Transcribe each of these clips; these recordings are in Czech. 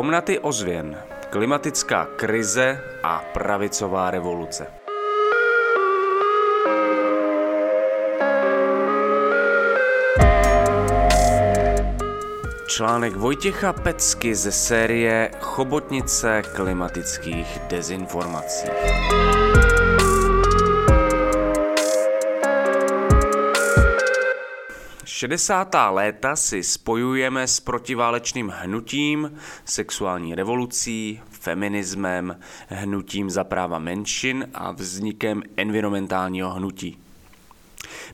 Komnaty ozvěn, klimatická krize a pravicová revoluce. Článek Vojtěcha Pecky ze série Chobotnice klimatických dezinformací. 60. léta si spojujeme s protiválečným hnutím, sexuální revolucí, feminismem, hnutím za práva menšin a vznikem environmentálního hnutí.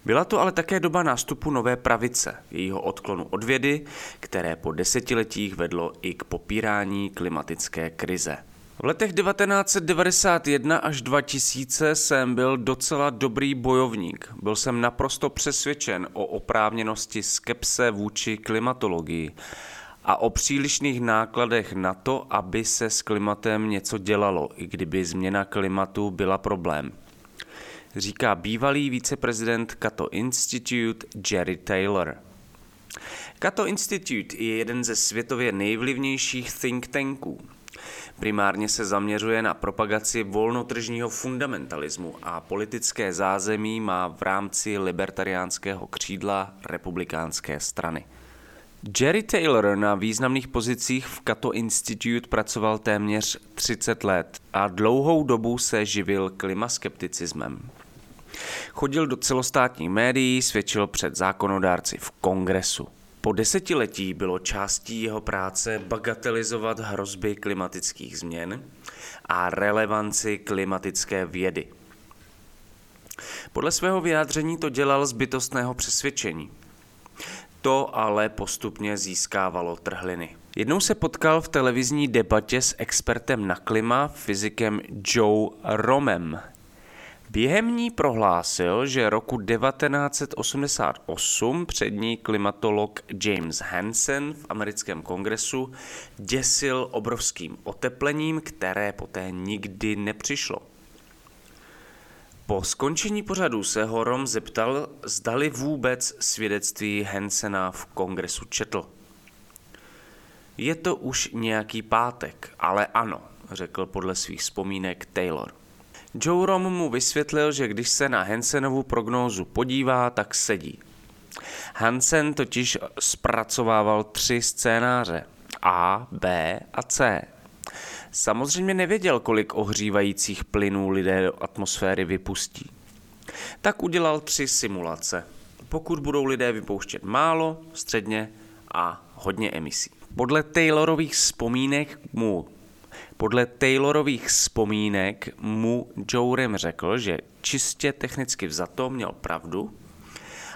Byla to ale také doba nástupu nové pravice, jejího odklonu od vědy, které po desetiletích vedlo i k popírání klimatické krize. V letech 1991 až 2000 jsem byl docela dobrý bojovník. Byl jsem naprosto přesvědčen o oprávněnosti skepse vůči klimatologii a o přílišných nákladech na to, aby se s klimatem něco dělalo, i kdyby změna klimatu byla problém. Říká bývalý viceprezident Cato Institute Jerry Taylor. Cato Institute je jeden ze světově nejvlivnějších think tanků. Primárně se zaměřuje na propagaci volnotržního fundamentalismu a politické zázemí má v rámci libertariánského křídla republikánské strany. Jerry Taylor na významných pozicích v Cato Institute pracoval téměř 30 let a dlouhou dobu se živil klimaskepticismem. Chodil do celostátních médií, svědčil před zákonodárci v kongresu. Po desetiletí bylo částí jeho práce bagatelizovat hrozby klimatických změn a relevanci klimatické vědy. Podle svého vyjádření to dělal z bytostného přesvědčení. To ale postupně získávalo trhliny. Jednou se potkal v televizní debatě s expertem na klima, fyzikem Joe Romem, Během ní prohlásil, že roku 1988 přední klimatolog James Hansen v americkém kongresu děsil obrovským oteplením, které poté nikdy nepřišlo. Po skončení pořadu se Horom zeptal, zdali vůbec svědectví Hansena v kongresu četl. Je to už nějaký pátek, ale ano, řekl podle svých vzpomínek Taylor. Joe Rom mu vysvětlil, že když se na Hansenovu prognózu podívá, tak sedí. Hansen totiž zpracovával tři scénáře A, B a C. Samozřejmě nevěděl, kolik ohřívajících plynů lidé do atmosféry vypustí. Tak udělal tři simulace. Pokud budou lidé vypouštět málo, středně a hodně emisí. Podle Taylorových vzpomínek mu podle Taylorových vzpomínek mu Joe řekl, že čistě technicky vzato měl pravdu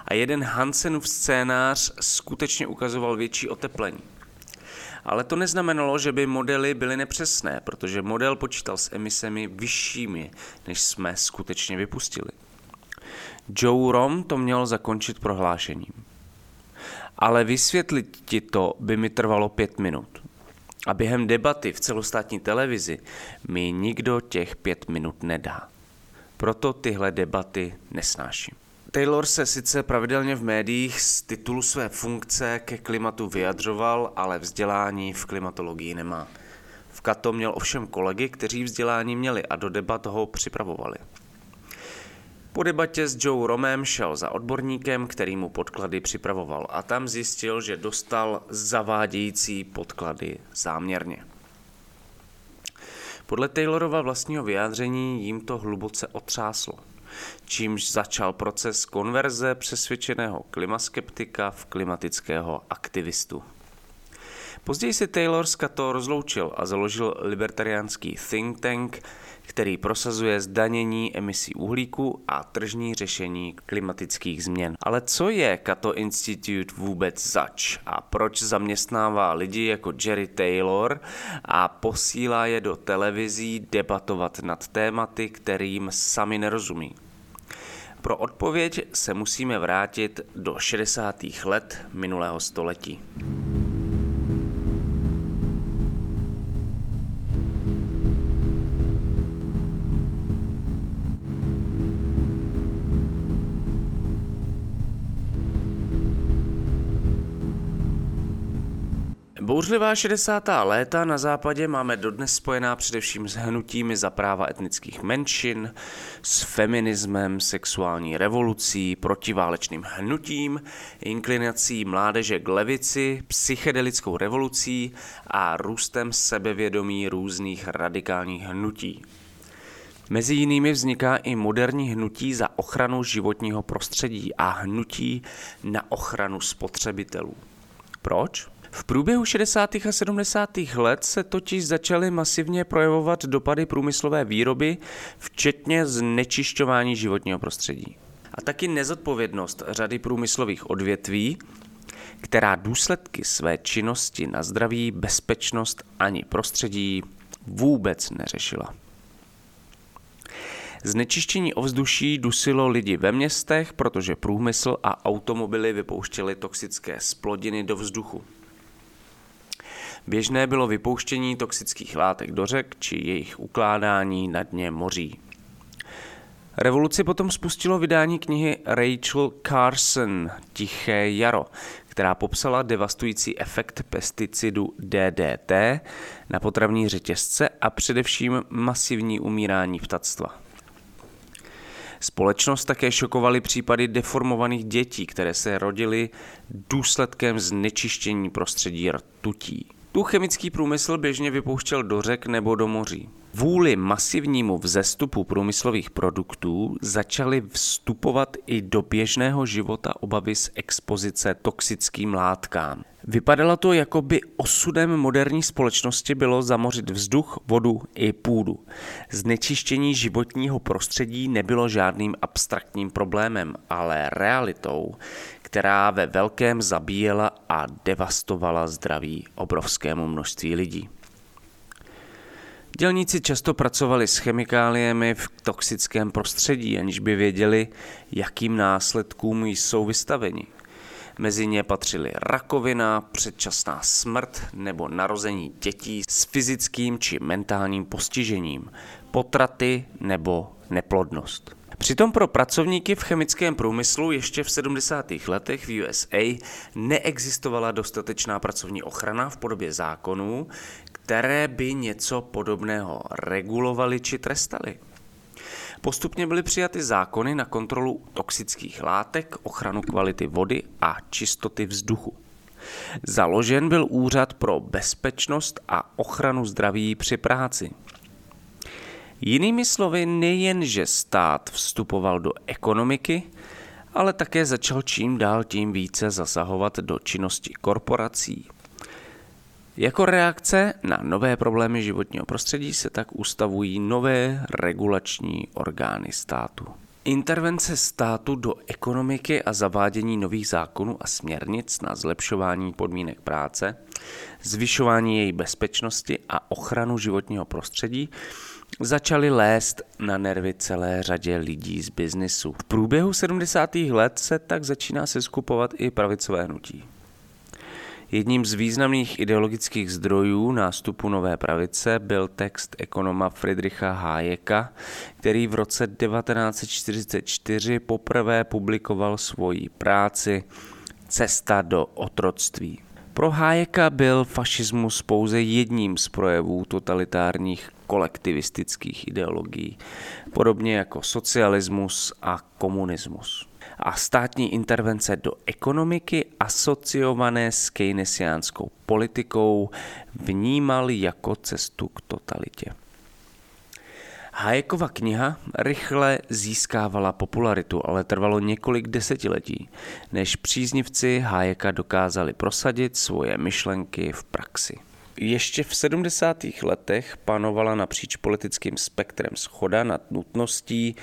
a jeden Hansenův scénář skutečně ukazoval větší oteplení. Ale to neznamenalo, že by modely byly nepřesné, protože model počítal s emisemi vyššími, než jsme skutečně vypustili. Joe Rom to měl zakončit prohlášením. Ale vysvětlit ti to by mi trvalo pět minut. A během debaty v celostátní televizi mi nikdo těch pět minut nedá. Proto tyhle debaty nesnáším. Taylor se sice pravidelně v médiích z titulu své funkce ke klimatu vyjadřoval, ale vzdělání v klimatologii nemá. V Kato měl ovšem kolegy, kteří vzdělání měli a do debat ho připravovali. Po debatě s Joe Romem šel za odborníkem, který mu podklady připravoval a tam zjistil, že dostal zavádějící podklady záměrně. Podle Taylorova vlastního vyjádření jim to hluboce otřáslo, čímž začal proces konverze přesvědčeného klimaskeptika v klimatického aktivistu. Později se Taylor s Kato rozloučil a založil libertariánský think tank, který prosazuje zdanění emisí uhlíku a tržní řešení klimatických změn. Ale co je Kato Institute vůbec zač a proč zaměstnává lidi jako Jerry Taylor a posílá je do televizí debatovat nad tématy, kterým sami nerozumí? Pro odpověď se musíme vrátit do 60. let minulého století. Bouřlivá 60. léta na západě máme dodnes spojená především s hnutími za práva etnických menšin, s feminismem, sexuální revolucí, protiválečným hnutím, inklinací mládeže k levici, psychedelickou revolucí a růstem sebevědomí různých radikálních hnutí. Mezi jinými vzniká i moderní hnutí za ochranu životního prostředí a hnutí na ochranu spotřebitelů. Proč? V průběhu 60. a 70. let se totiž začaly masivně projevovat dopady průmyslové výroby, včetně znečišťování životního prostředí. A taky nezodpovědnost řady průmyslových odvětví, která důsledky své činnosti na zdraví, bezpečnost ani prostředí vůbec neřešila. Znečištění ovzduší dusilo lidi ve městech, protože průmysl a automobily vypouštěly toxické splodiny do vzduchu. Běžné bylo vypouštění toxických látek do řek či jejich ukládání na dně moří. Revoluci potom spustilo vydání knihy Rachel Carson Tiché jaro, která popsala devastující efekt pesticidu DDT na potravní řetězce a především masivní umírání ptactva. Společnost také šokovaly případy deformovaných dětí, které se rodily důsledkem znečištění prostředí rtutí. Tu chemický průmysl běžně vypouštěl do řek nebo do moří. Vůli masivnímu vzestupu průmyslových produktů začaly vstupovat i do běžného života obavy z expozice toxickým látkám. Vypadalo to, jako by osudem moderní společnosti bylo zamořit vzduch, vodu i půdu. Znečištění životního prostředí nebylo žádným abstraktním problémem, ale realitou, která ve velkém zabíjela a devastovala zdraví obrovskému množství lidí. Dělníci často pracovali s chemikáliemi v toxickém prostředí, aniž by věděli, jakým následkům jsou vystaveni. Mezi ně patřily rakovina, předčasná smrt nebo narození dětí s fyzickým či mentálním postižením, potraty nebo neplodnost. Přitom pro pracovníky v chemickém průmyslu ještě v 70. letech v USA neexistovala dostatečná pracovní ochrana v podobě zákonů, které by něco podobného regulovaly či trestaly. Postupně byly přijaty zákony na kontrolu toxických látek, ochranu kvality vody a čistoty vzduchu. Založen byl Úřad pro bezpečnost a ochranu zdraví při práci. Jinými slovy, nejen, že stát vstupoval do ekonomiky, ale také začal čím dál tím více zasahovat do činnosti korporací. Jako reakce na nové problémy životního prostředí se tak ustavují nové regulační orgány státu. Intervence státu do ekonomiky a zavádění nových zákonů a směrnic na zlepšování podmínek práce, zvyšování její bezpečnosti a ochranu životního prostředí začaly lést na nervy celé řadě lidí z biznisu. V průběhu 70. let se tak začíná seskupovat i pravicové hnutí. Jedním z významných ideologických zdrojů nástupu nové pravice byl text ekonoma Friedricha Hayeka, který v roce 1944 poprvé publikoval svoji práci Cesta do otroctví. Pro Hayeka byl fašismus pouze jedním z projevů totalitárních kolektivistických ideologií, podobně jako socialismus a komunismus a státní intervence do ekonomiky asociované s keynesiánskou politikou vnímal jako cestu k totalitě. Hayekova kniha rychle získávala popularitu, ale trvalo několik desetiletí, než příznivci Hayeka dokázali prosadit svoje myšlenky v praxi. Ještě v 70. letech panovala napříč politickým spektrem schoda nad nutností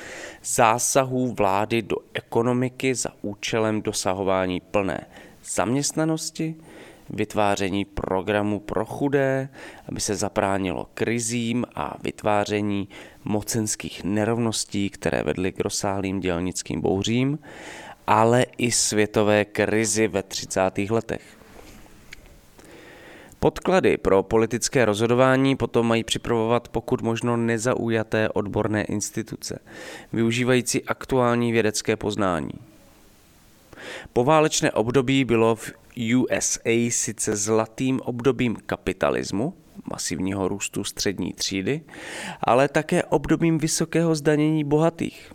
zásahů vlády do ekonomiky za účelem dosahování plné zaměstnanosti, vytváření programu pro chudé, aby se zabránilo krizím a vytváření mocenských nerovností, které vedly k rozsáhlým dělnickým bouřím, ale i světové krizi ve 30. letech. Podklady pro politické rozhodování potom mají připravovat pokud možno nezaujaté odborné instituce, využívající aktuální vědecké poznání. Poválečné období bylo v USA sice zlatým obdobím kapitalismu, masivního růstu střední třídy, ale také obdobím vysokého zdanění bohatých.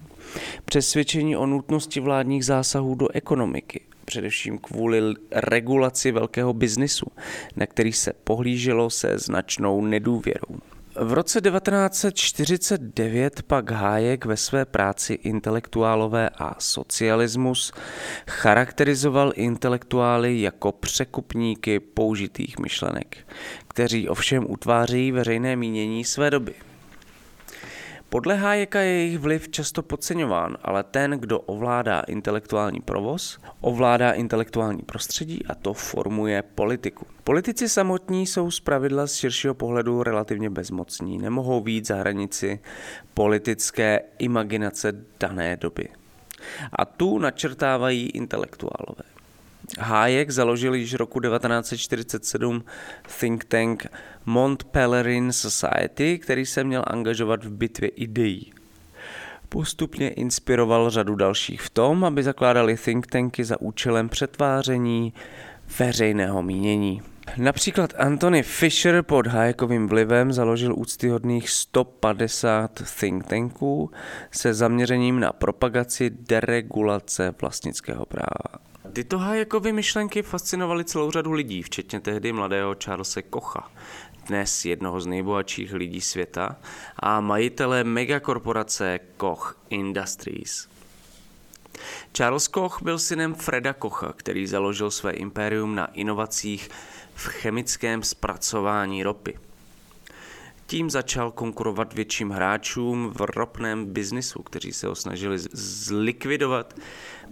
Přesvědčení o nutnosti vládních zásahů do ekonomiky, především kvůli regulaci velkého biznisu, na který se pohlíželo se značnou nedůvěrou. V roce 1949 pak Hájek ve své práci Intelektuálové a socialismus charakterizoval intelektuály jako překupníky použitých myšlenek, kteří ovšem utváří veřejné mínění své doby. Podle Hájeka je jejich vliv často podceňován, ale ten, kdo ovládá intelektuální provoz, ovládá intelektuální prostředí a to formuje politiku. Politici samotní jsou z pravidla z širšího pohledu relativně bezmocní, nemohou víc za hranici politické imaginace dané doby. A tu načrtávají intelektuálové. Hájek založil již roku 1947 think tank Mont Pelerin Society, který se měl angažovat v bitvě ideí. Postupně inspiroval řadu dalších v tom, aby zakládali think tanky za účelem přetváření veřejného mínění. Například Anthony Fisher pod Hayekovým vlivem založil úctyhodných 150 think tanků se zaměřením na propagaci deregulace vlastnického práva. Tyto Hayekovy myšlenky fascinovaly celou řadu lidí, včetně tehdy mladého Charlesa Kocha, dnes jednoho z nejbohatších lidí světa a majitele megakorporace Koch Industries. Charles Koch byl synem Freda Kocha, který založil své impérium na inovacích v chemickém zpracování ropy. Tím začal konkurovat větším hráčům v ropném biznisu, kteří se ho snažili zlikvidovat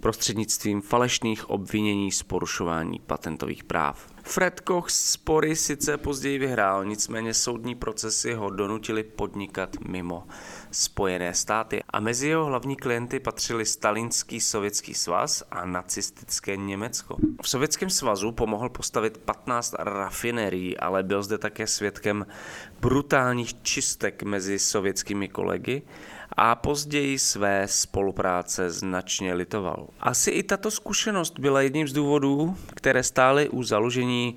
prostřednictvím falešných obvinění z porušování patentových práv. Fred Koch spory sice později vyhrál, nicméně soudní procesy ho donutili podnikat mimo Spojené státy a mezi jeho hlavní klienty patřili Stalinský sovětský svaz a nacistické Německo. V Sovětském svazu pomohl postavit 15 rafinerií, ale byl zde také svědkem brutálních čistek mezi sovětskými kolegy a později své spolupráce značně litoval. Asi i tato zkušenost byla jedním z důvodů, které stály u založení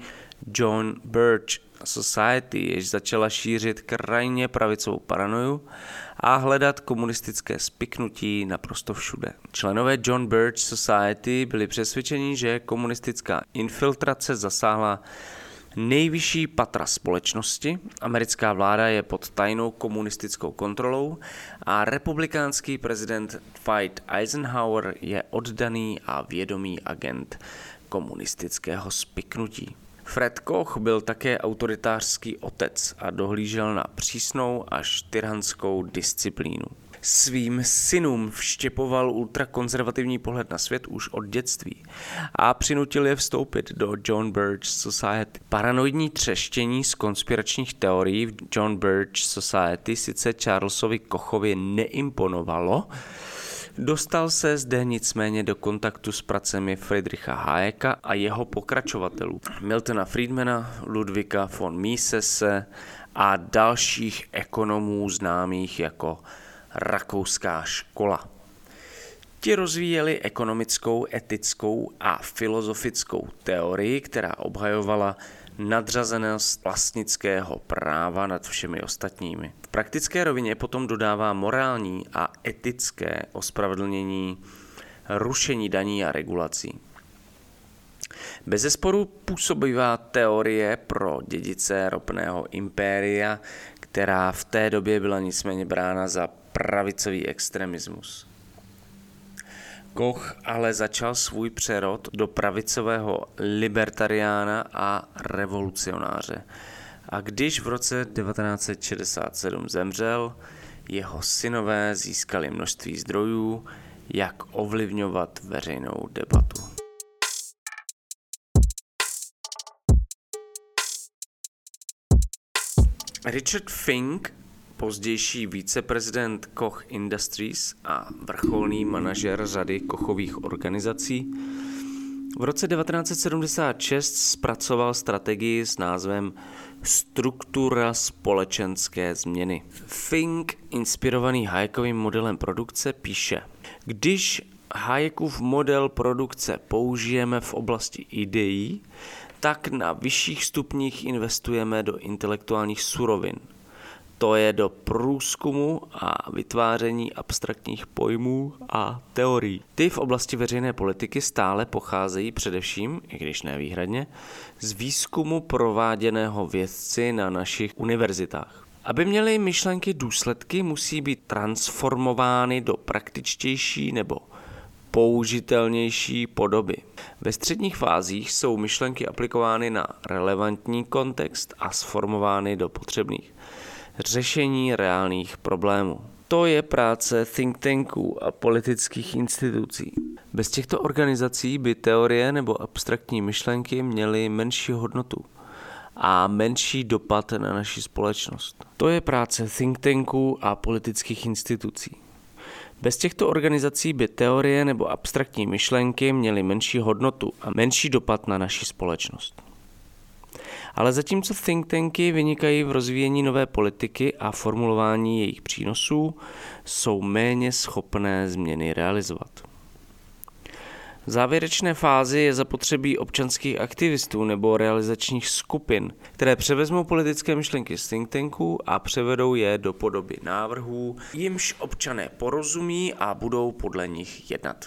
John Birch Society, jež začala šířit krajně pravicovou paranoju a hledat komunistické spiknutí naprosto všude. Členové John Birch Society byli přesvědčeni, že komunistická infiltrace zasáhla nejvyšší patra společnosti. Americká vláda je pod tajnou komunistickou kontrolou a republikánský prezident Dwight Eisenhower je oddaný a vědomý agent komunistického spiknutí. Fred Koch byl také autoritářský otec a dohlížel na přísnou až tyranskou disciplínu svým synům vštěpoval ultrakonzervativní pohled na svět už od dětství a přinutil je vstoupit do John Birch Society. Paranoidní třeštění z konspiračních teorií v John Birch Society sice Charlesovi Kochovi neimponovalo, Dostal se zde nicméně do kontaktu s pracemi Friedricha Hayeka a jeho pokračovatelů Miltona Friedmana, Ludwika von Misese a dalších ekonomů známých jako rakouská škola. Ti rozvíjeli ekonomickou, etickou a filozofickou teorii, která obhajovala nadřazenost vlastnického práva nad všemi ostatními. V praktické rovině potom dodává morální a etické ospravedlnění rušení daní a regulací. Bez zesporu působivá teorie pro dědice ropného impéria, která v té době byla nicméně brána za pravicový extremismus. Koch ale začal svůj přerod do pravicového libertariána a revolucionáře. A když v roce 1967 zemřel, jeho synové získali množství zdrojů, jak ovlivňovat veřejnou debatu. Richard Fink pozdější viceprezident Koch Industries a vrcholný manažer řady Kochových organizací, v roce 1976 zpracoval strategii s názvem Struktura společenské změny. Fink, inspirovaný Hayekovým modelem produkce, píše, když Hayekův model produkce použijeme v oblasti ideí, tak na vyšších stupních investujeme do intelektuálních surovin. To je do průzkumu a vytváření abstraktních pojmů a teorií. Ty v oblasti veřejné politiky stále pocházejí především, i když ne výhradně, z výzkumu prováděného vědci na našich univerzitách. Aby měly myšlenky důsledky, musí být transformovány do praktičtější nebo použitelnější podoby. Ve středních fázích jsou myšlenky aplikovány na relevantní kontext a sformovány do potřebných řešení reálných problémů. To je práce think tanků a politických institucí. Bez těchto organizací by teorie nebo abstraktní myšlenky měly menší hodnotu a menší dopad na naši společnost. To je práce think tanků a politických institucí. Bez těchto organizací by teorie nebo abstraktní myšlenky měly menší hodnotu a menší dopad na naši společnost. Ale zatímco think tanky vynikají v rozvíjení nové politiky a formulování jejich přínosů, jsou méně schopné změny realizovat. V závěrečné fázi je zapotřebí občanských aktivistů nebo realizačních skupin, které převezmou politické myšlenky z think tanků a převedou je do podoby návrhů, jimž občané porozumí a budou podle nich jednat.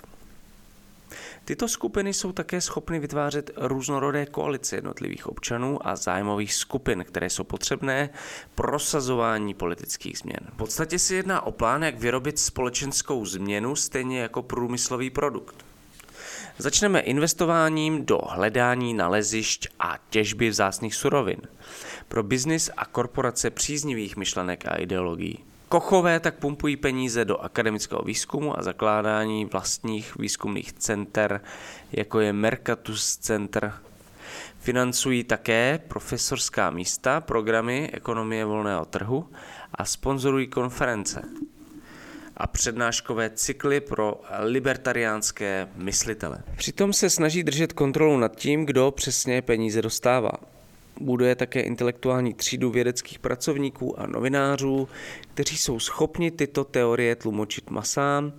Tyto skupiny jsou také schopny vytvářet různorodé koalice jednotlivých občanů a zájmových skupin, které jsou potřebné prosazování politických změn. V podstatě se jedná o plán, jak vyrobit společenskou změnu stejně jako průmyslový produkt. Začneme investováním do hledání nalezišť a těžby vzácných surovin pro biznis a korporace příznivých myšlenek a ideologií. Kochové tak pumpují peníze do akademického výzkumu a zakládání vlastních výzkumných center, jako je Mercatus Center. Financují také profesorská místa, programy ekonomie volného trhu a sponzorují konference a přednáškové cykly pro libertariánské myslitele. Přitom se snaží držet kontrolu nad tím, kdo přesně peníze dostává. Buduje také intelektuální třídu vědeckých pracovníků a novinářů, kteří jsou schopni tyto teorie tlumočit masám.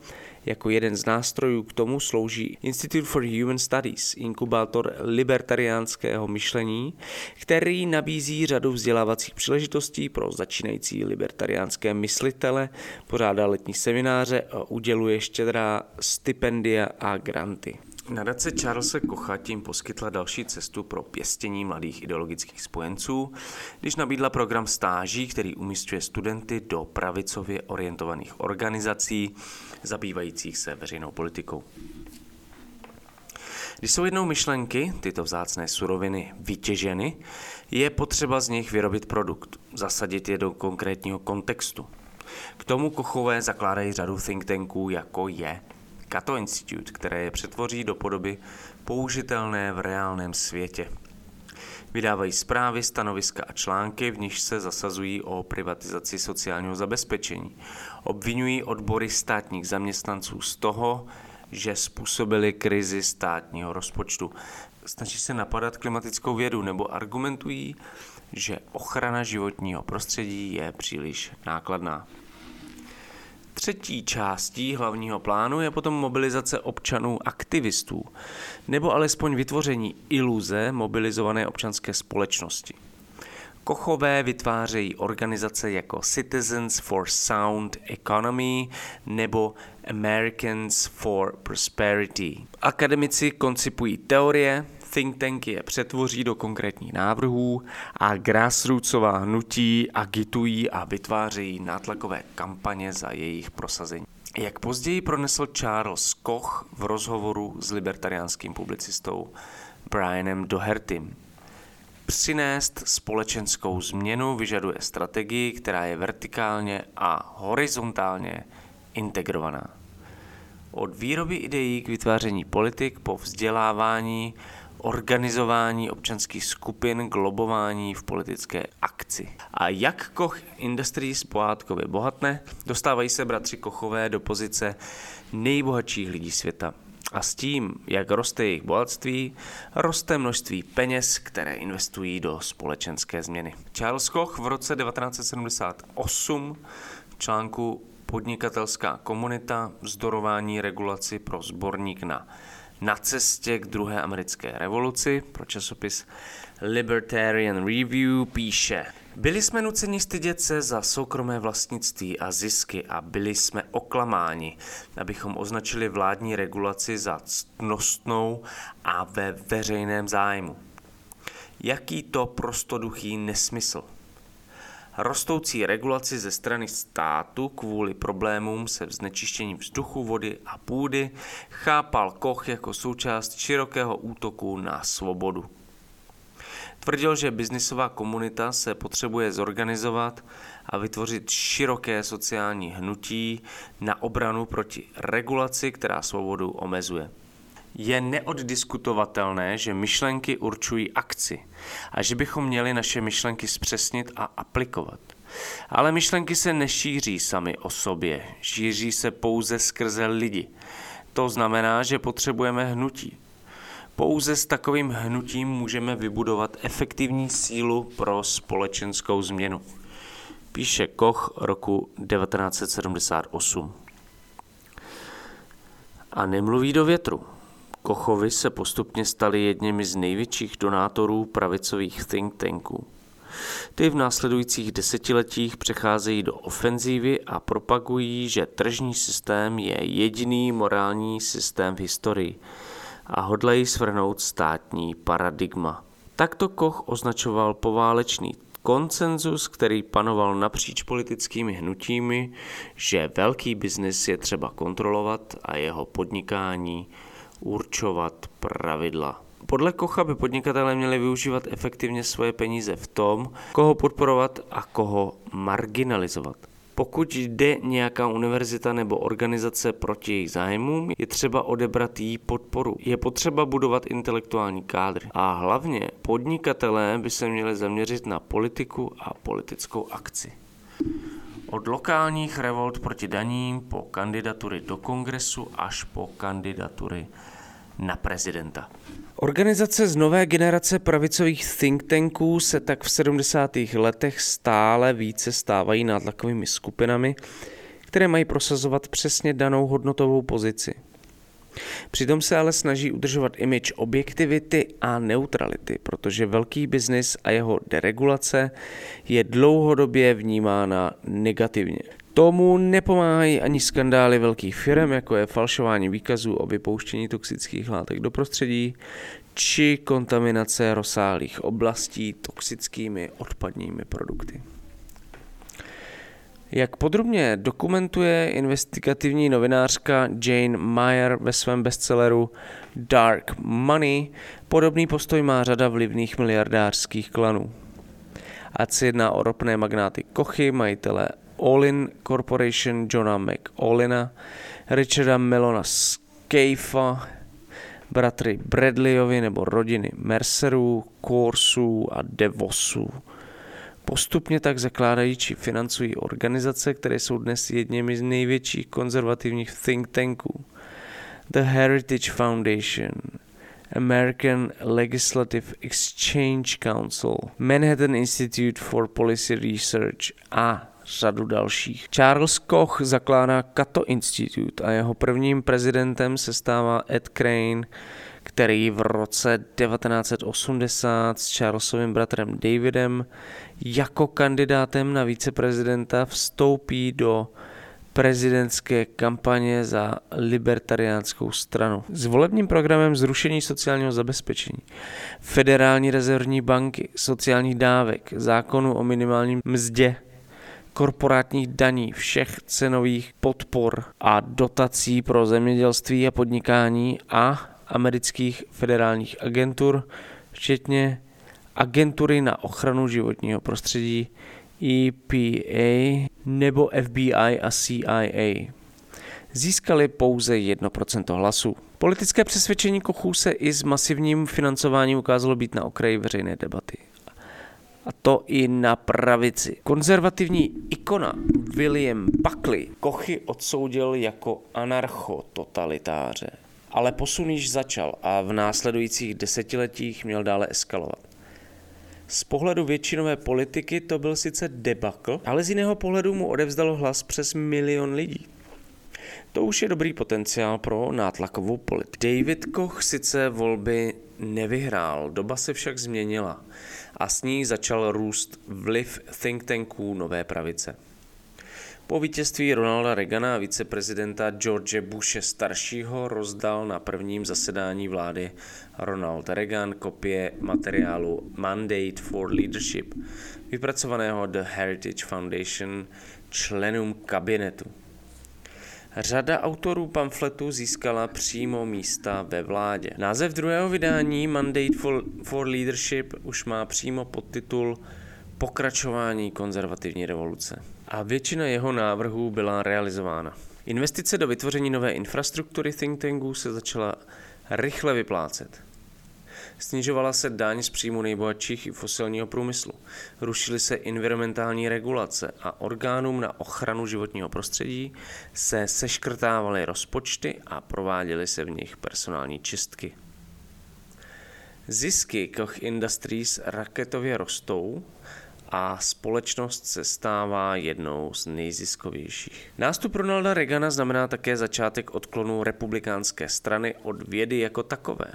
Jako jeden z nástrojů k tomu slouží Institute for Human Studies, inkubátor libertariánského myšlení, který nabízí řadu vzdělávacích příležitostí pro začínající libertariánské myslitele, pořádá letní semináře a uděluje štědrá stipendia a granty. Nadace Charlesa Kocha tím poskytla další cestu pro pěstění mladých ideologických spojenců, když nabídla program stáží, který umístuje studenty do pravicově orientovaných organizací zabývajících se veřejnou politikou. Když jsou jednou myšlenky, tyto vzácné suroviny, vytěženy, je potřeba z nich vyrobit produkt, zasadit je do konkrétního kontextu. K tomu Kochové zakládají řadu think tanků, jako je Cato Institute, které je přetvoří do podoby použitelné v reálném světě. Vydávají zprávy, stanoviska a články, v nichž se zasazují o privatizaci sociálního zabezpečení. Obvinují odbory státních zaměstnanců z toho, že způsobili krizi státního rozpočtu. Snaží se napadat klimatickou vědu nebo argumentují, že ochrana životního prostředí je příliš nákladná. Třetí částí hlavního plánu je potom mobilizace občanů aktivistů, nebo alespoň vytvoření iluze mobilizované občanské společnosti. Kochové vytvářejí organizace jako Citizens for Sound Economy nebo Americans for Prosperity. Akademici koncipují teorie, think tanky je přetvoří do konkrétních návrhů a grassrootsová hnutí agitují a vytvářejí nátlakové kampaně za jejich prosazení. Jak později pronesl Charles Koch v rozhovoru s libertariánským publicistou Brianem Dohertym, Přinést společenskou změnu vyžaduje strategii, která je vertikálně a horizontálně integrovaná. Od výroby ideí k vytváření politik po vzdělávání organizování občanských skupin, globování v politické akci. A jak Koch Industries pohádkově bohatne, dostávají se bratři Kochové do pozice nejbohatších lidí světa. A s tím, jak roste jejich bohatství, roste množství peněz, které investují do společenské změny. Charles Koch v roce 1978 v článku podnikatelská komunita, vzdorování regulaci pro sborník na na cestě k druhé americké revoluci pro časopis Libertarian Review píše Byli jsme nuceni stydět se za soukromé vlastnictví a zisky a byli jsme oklamáni, abychom označili vládní regulaci za ctnostnou a ve veřejném zájmu. Jaký to prostoduchý nesmysl. Rostoucí regulaci ze strany státu kvůli problémům se znečištěním vzduchu, vody a půdy chápal Koch jako součást širokého útoku na svobodu. Tvrdil, že biznisová komunita se potřebuje zorganizovat a vytvořit široké sociální hnutí na obranu proti regulaci, která svobodu omezuje. Je neoddiskutovatelné, že myšlenky určují akci a že bychom měli naše myšlenky zpřesnit a aplikovat. Ale myšlenky se nešíří sami o sobě, šíří se pouze skrze lidi. To znamená, že potřebujeme hnutí. Pouze s takovým hnutím můžeme vybudovat efektivní sílu pro společenskou změnu. Píše Koch roku 1978. A nemluví do větru. Kochovi se postupně stali jedněmi z největších donátorů pravicových think tanků. Ty v následujících desetiletích přecházejí do ofenzívy a propagují, že tržní systém je jediný morální systém v historii a hodlají svrhnout státní paradigma. Takto Koch označoval poválečný konsenzus, který panoval napříč politickými hnutími, že velký biznis je třeba kontrolovat a jeho podnikání určovat pravidla. Podle Kocha by podnikatelé měli využívat efektivně svoje peníze v tom, koho podporovat a koho marginalizovat. Pokud jde nějaká univerzita nebo organizace proti jejich zájmům, je třeba odebrat jí podporu. Je potřeba budovat intelektuální kádry. A hlavně podnikatelé by se měli zaměřit na politiku a politickou akci. Od lokálních revolt proti daním po kandidatury do kongresu až po kandidatury na prezidenta. Organizace z nové generace pravicových think tanků se tak v 70. letech stále více stávají nátlakovými skupinami, které mají prosazovat přesně danou hodnotovou pozici. Přitom se ale snaží udržovat image objektivity a neutrality, protože velký biznis a jeho deregulace je dlouhodobě vnímána negativně. Tomu nepomáhají ani skandály velkých firm, jako je falšování výkazů o vypouštění toxických látek do prostředí, či kontaminace rozsáhlých oblastí toxickými odpadními produkty. Jak podrobně dokumentuje investigativní novinářka Jane Meyer ve svém bestselleru Dark Money, podobný postoj má řada vlivných miliardářských klanů. Ať se jedná o ropné magnáty Kochy, majitele Olin Corporation Johna McOlina, Richarda Melona Skeifa, bratry Bradleyovi nebo rodiny Mercerů, Corsů a Devosů. Postupně tak zakládají či financují organizace, které jsou dnes jedněmi z největších konzervativních think tanků. The Heritage Foundation, American Legislative Exchange Council, Manhattan Institute for Policy Research a řadu dalších. Charles Koch zakládá Cato Institute a jeho prvním prezidentem se stává Ed Crane, který v roce 1980 s Charlesovým bratrem Davidem jako kandidátem na viceprezidenta vstoupí do prezidentské kampaně za libertariánskou stranu. S volebním programem zrušení sociálního zabezpečení, federální rezervní banky, sociálních dávek, zákonu o minimálním mzdě, korporátních daní, všech cenových podpor a dotací pro zemědělství a podnikání a amerických federálních agentur, včetně agentury na ochranu životního prostředí EPA nebo FBI a CIA. Získali pouze 1% hlasů. Politické přesvědčení Kochů se i s masivním financováním ukázalo být na okraji veřejné debaty a to i na pravici. Konzervativní ikona William Buckley Kochy odsoudil jako anarchototalitáře. Ale posun již začal a v následujících desetiletích měl dále eskalovat. Z pohledu většinové politiky to byl sice debakl, ale z jiného pohledu mu odevzdalo hlas přes milion lidí. To už je dobrý potenciál pro nátlakovou politiku. David Koch sice volby nevyhrál, doba se však změnila a s ní začal růst vliv think tanků nové pravice. Po vítězství Ronalda Reagana a viceprezidenta George Bushe staršího rozdal na prvním zasedání vlády Ronald Reagan kopie materiálu Mandate for Leadership, vypracovaného The Heritage Foundation členům kabinetu. Řada autorů pamfletu získala přímo místa ve vládě. Název druhého vydání Mandate for, for Leadership už má přímo podtitul Pokračování konzervativní revoluce. A většina jeho návrhů byla realizována. Investice do vytvoření nové infrastruktury think tanků se začala rychle vyplácet. Snižovala se daň z příjmu nejbohatších i fosilního průmyslu. Rušily se environmentální regulace a orgánům na ochranu životního prostředí se seškrtávaly rozpočty a prováděly se v nich personální čistky. Zisky Koch Industries raketově rostou a společnost se stává jednou z nejziskovějších. Nástup Ronalda Reagana znamená také začátek odklonu republikánské strany od vědy jako takové.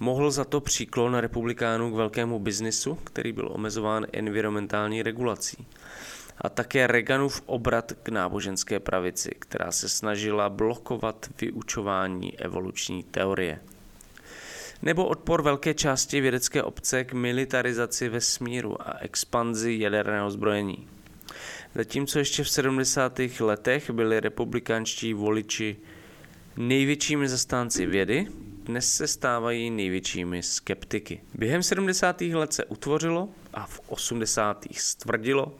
Mohl za to příklon republikánů k velkému biznisu, který byl omezován environmentální regulací. A také Reaganův obrat k náboženské pravici, která se snažila blokovat vyučování evoluční teorie. Nebo odpor velké části vědecké obce k militarizaci vesmíru a expanzi jaderného zbrojení. Zatímco ještě v 70. letech byli republikánští voliči největšími zastánci vědy, dnes se stávají největšími skeptiky. Během 70. let se utvořilo a v 80. stvrdilo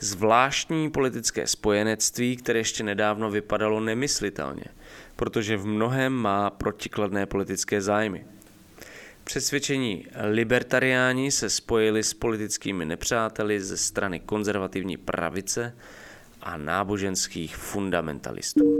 zvláštní politické spojenectví, které ještě nedávno vypadalo nemyslitelně, protože v mnohem má protikladné politické zájmy. Přesvědčení libertariáni se spojili s politickými nepřáteli ze strany konzervativní pravice a náboženských fundamentalistů.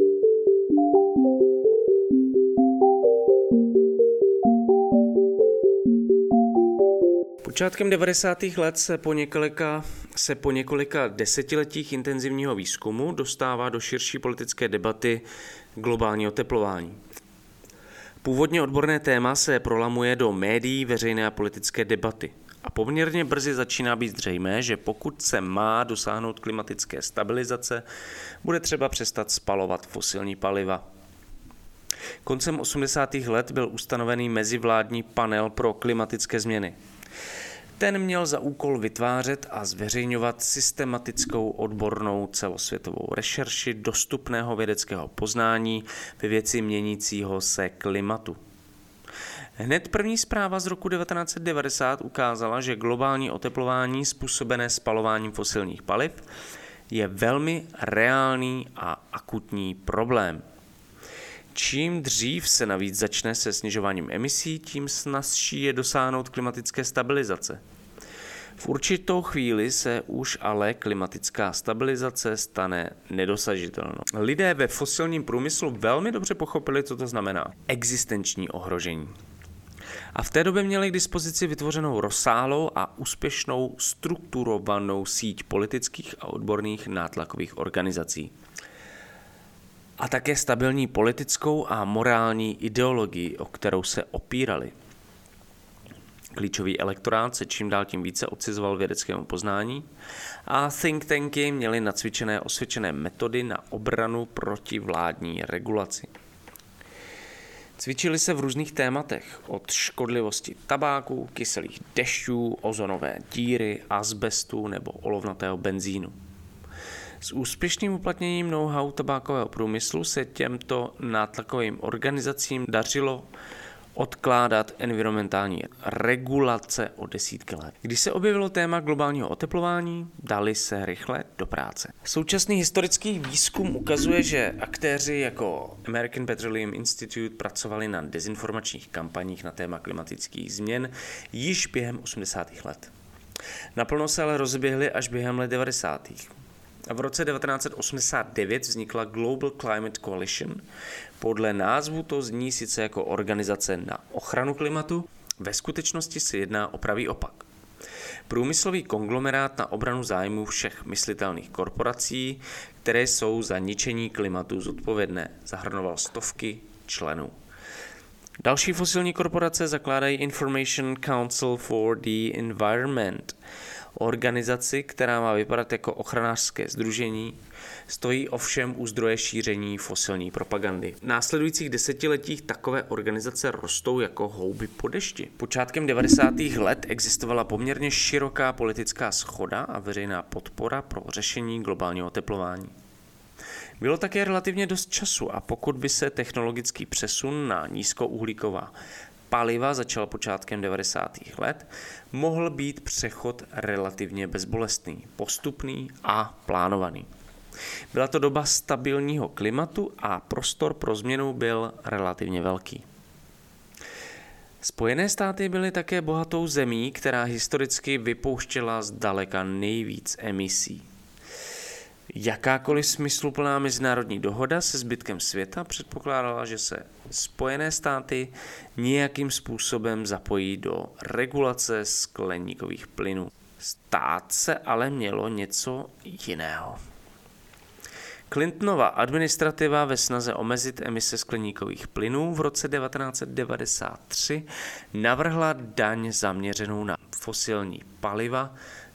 Počátkem 90. let se po několika, se po několika desetiletích intenzivního výzkumu dostává do širší politické debaty globální oteplování. Původně odborné téma se prolamuje do médií veřejné a politické debaty. A poměrně brzy začíná být zřejmé, že pokud se má dosáhnout klimatické stabilizace, bude třeba přestat spalovat fosilní paliva. Koncem 80. let byl ustanovený mezivládní panel pro klimatické změny. Ten měl za úkol vytvářet a zveřejňovat systematickou odbornou celosvětovou rešerši dostupného vědeckého poznání ve věci měnícího se klimatu. Hned první zpráva z roku 1990 ukázala, že globální oteplování způsobené spalováním fosilních paliv je velmi reálný a akutní problém. Čím dřív se navíc začne se snižováním emisí, tím snazší je dosáhnout klimatické stabilizace. V určitou chvíli se už ale klimatická stabilizace stane nedosažitelnou. Lidé ve fosilním průmyslu velmi dobře pochopili, co to znamená. Existenční ohrožení. A v té době měli k dispozici vytvořenou rozsáhlou a úspěšnou strukturovanou síť politických a odborných nátlakových organizací a také stabilní politickou a morální ideologii, o kterou se opírali. Klíčový elektorát se čím dál tím více odcizoval vědeckému poznání a think tanky měly nacvičené osvědčené metody na obranu proti vládní regulaci. Cvičili se v různých tématech, od škodlivosti tabáku, kyselých dešťů, ozonové díry, azbestu nebo olovnatého benzínu. S úspěšným uplatněním know-how tabákového průmyslu se těmto nátlakovým organizacím dařilo odkládat environmentální regulace o desítky let. Když se objevilo téma globálního oteplování, dali se rychle do práce. Současný historický výzkum ukazuje, že aktéři jako American Petroleum Institute pracovali na dezinformačních kampaních na téma klimatických změn již během 80. let. Naplno se ale rozběhly až během let 90. V roce 1989 vznikla Global Climate Coalition. Podle názvu to zní sice jako organizace na ochranu klimatu, ve skutečnosti se jedná o pravý opak. Průmyslový konglomerát na obranu zájmů všech myslitelných korporací, které jsou za ničení klimatu zodpovědné, zahrnoval stovky členů. Další fosilní korporace zakládají Information Council for the Environment, organizaci, která má vypadat jako ochranářské združení, stojí ovšem u zdroje šíření fosilní propagandy. V následujících desetiletích takové organizace rostou jako houby po dešti. Počátkem 90. let existovala poměrně široká politická schoda a veřejná podpora pro řešení globálního oteplování. Bylo také relativně dost času a pokud by se technologický přesun na nízkouhlíková paliva začal počátkem 90. let, mohl být přechod relativně bezbolestný, postupný a plánovaný. Byla to doba stabilního klimatu a prostor pro změnu byl relativně velký. Spojené státy byly také bohatou zemí, která historicky vypouštěla zdaleka nejvíc emisí. Jakákoliv smysluplná mezinárodní dohoda se zbytkem světa předpokládala, že se Spojené státy nějakým způsobem zapojí do regulace skleníkových plynů. Stát se ale mělo něco jiného. Clintonova administrativa ve snaze omezit emise skleníkových plynů v roce 1993 navrhla daň zaměřenou na fosilní paliva,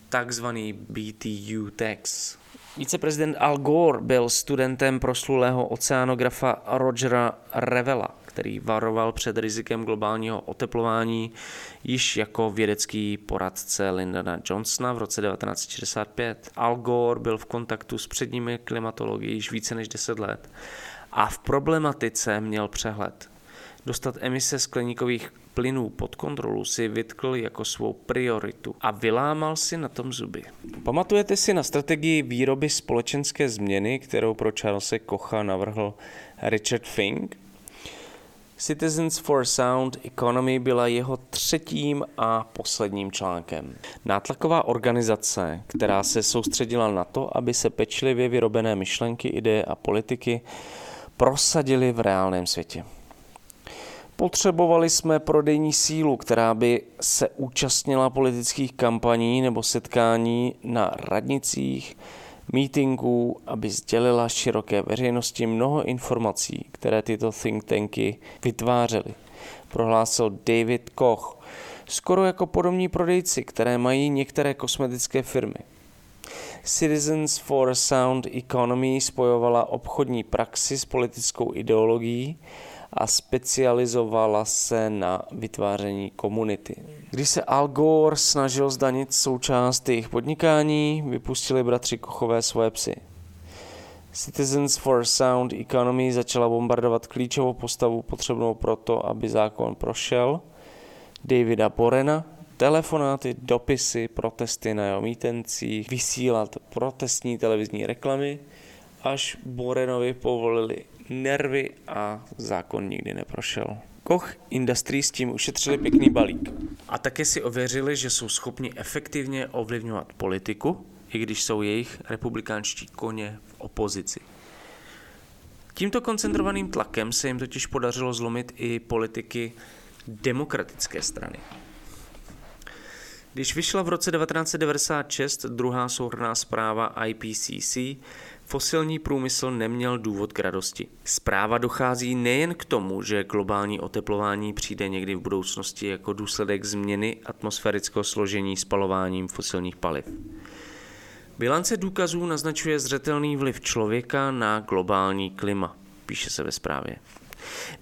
takzvaný BTU tax. Viceprezident Al Gore byl studentem proslulého oceanografa Rogera Revela, který varoval před rizikem globálního oteplování již jako vědecký poradce Lyndona Johnsona v roce 1965. Al Gore byl v kontaktu s předními klimatology již více než 10 let a v problematice měl přehled. Dostat emise skleníkových plynů pod kontrolu si vytkl jako svou prioritu a vylámal si na tom zuby. Pamatujete si na strategii výroby společenské změny, kterou pro Charlesa Kocha navrhl Richard Fink? Citizens for Sound Economy byla jeho třetím a posledním článkem. Nátlaková organizace, která se soustředila na to, aby se pečlivě vyrobené myšlenky, ideje a politiky prosadily v reálném světě. Potřebovali jsme prodejní sílu, která by se účastnila politických kampaní nebo setkání na radnicích, mítinků, aby sdělila široké veřejnosti mnoho informací, které tyto think tanky vytvářely. Prohlásil David Koch, skoro jako podobní prodejci, které mají některé kosmetické firmy. Citizens for Sound Economy spojovala obchodní praxi s politickou ideologií a specializovala se na vytváření komunity. Když se Al Gore snažil zdanit součást jejich podnikání, vypustili bratři Kochové svoje psy. Citizens for Sound Economy začala bombardovat klíčovou postavu potřebnou proto, aby zákon prošel, Davida Borena, telefonáty, dopisy, protesty na jeho mítencích, vysílat protestní televizní reklamy, až Borenovi povolili nervy a zákon nikdy neprošel. Koch Industries s tím ušetřili pěkný balík. A také si ověřili, že jsou schopni efektivně ovlivňovat politiku, i když jsou jejich republikánští koně v opozici. Tímto koncentrovaným tlakem se jim totiž podařilo zlomit i politiky demokratické strany. Když vyšla v roce 1996 druhá souhrná zpráva IPCC, fosilní průmysl neměl důvod k radosti. Zpráva dochází nejen k tomu, že globální oteplování přijde někdy v budoucnosti jako důsledek změny atmosférického složení spalováním fosilních paliv. Bilance důkazů naznačuje zřetelný vliv člověka na globální klima, píše se ve zprávě.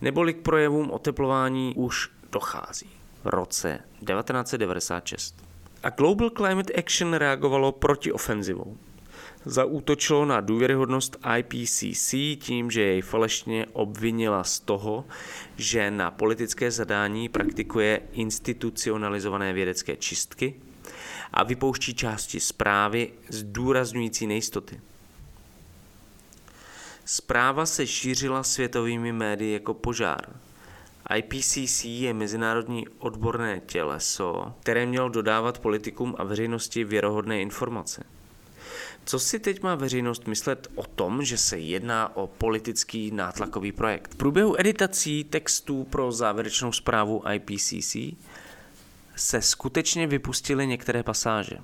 Neboli k projevům oteplování už dochází v roce 1996. A Global Climate Action reagovalo proti ofenzivou zaútočilo na důvěryhodnost IPCC tím, že jej falešně obvinila z toho, že na politické zadání praktikuje institucionalizované vědecké čistky a vypouští části zprávy zdůrazňující nejistoty. Zpráva se šířila světovými médii jako požár. IPCC je mezinárodní odborné těleso, které mělo dodávat politikům a veřejnosti věrohodné informace. Co si teď má veřejnost myslet o tom, že se jedná o politický nátlakový projekt? V průběhu editací textů pro závěrečnou zprávu IPCC se skutečně vypustily některé pasáže,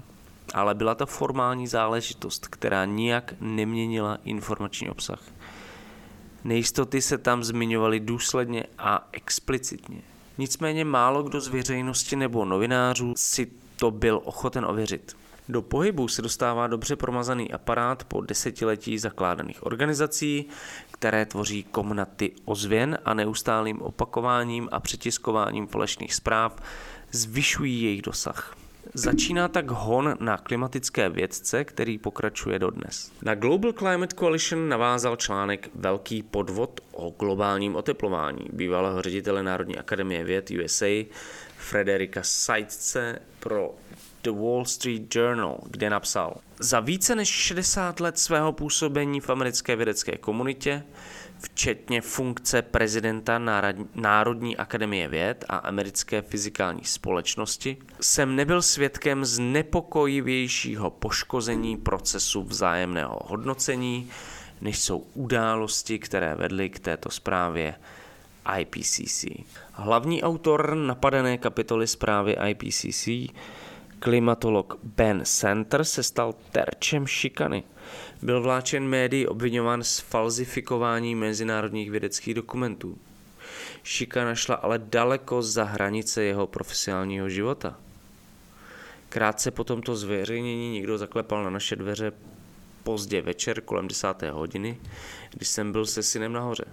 ale byla to formální záležitost, která nijak neměnila informační obsah. Nejistoty se tam zmiňovaly důsledně a explicitně. Nicméně málo kdo z veřejnosti nebo novinářů si to byl ochoten ověřit. Do pohybu se dostává dobře promazaný aparát po desetiletí zakládaných organizací, které tvoří komnaty ozvěn a neustálým opakováním a přetiskováním falešných zpráv zvyšují jejich dosah. Začíná tak hon na klimatické vědce, který pokračuje dodnes. Na Global Climate Coalition navázal článek Velký podvod o globálním oteplování bývalého ředitele Národní akademie věd USA Frederika Seitze pro The Wall Street Journal, kde napsal Za více než 60 let svého působení v americké vědecké komunitě, včetně funkce prezidenta Národní akademie věd a americké fyzikální společnosti, jsem nebyl svědkem znepokojivějšího poškození procesu vzájemného hodnocení, než jsou události, které vedly k této zprávě IPCC. Hlavní autor napadené kapitoly zprávy IPCC Klimatolog Ben Center se stal terčem šikany. Byl vláčen médií obvinován z falzifikování mezinárodních vědeckých dokumentů. Šikana šla ale daleko za hranice jeho profesionálního života. Krátce po tomto zveřejnění někdo zaklepal na naše dveře pozdě večer kolem desáté hodiny, když jsem byl se synem nahoře.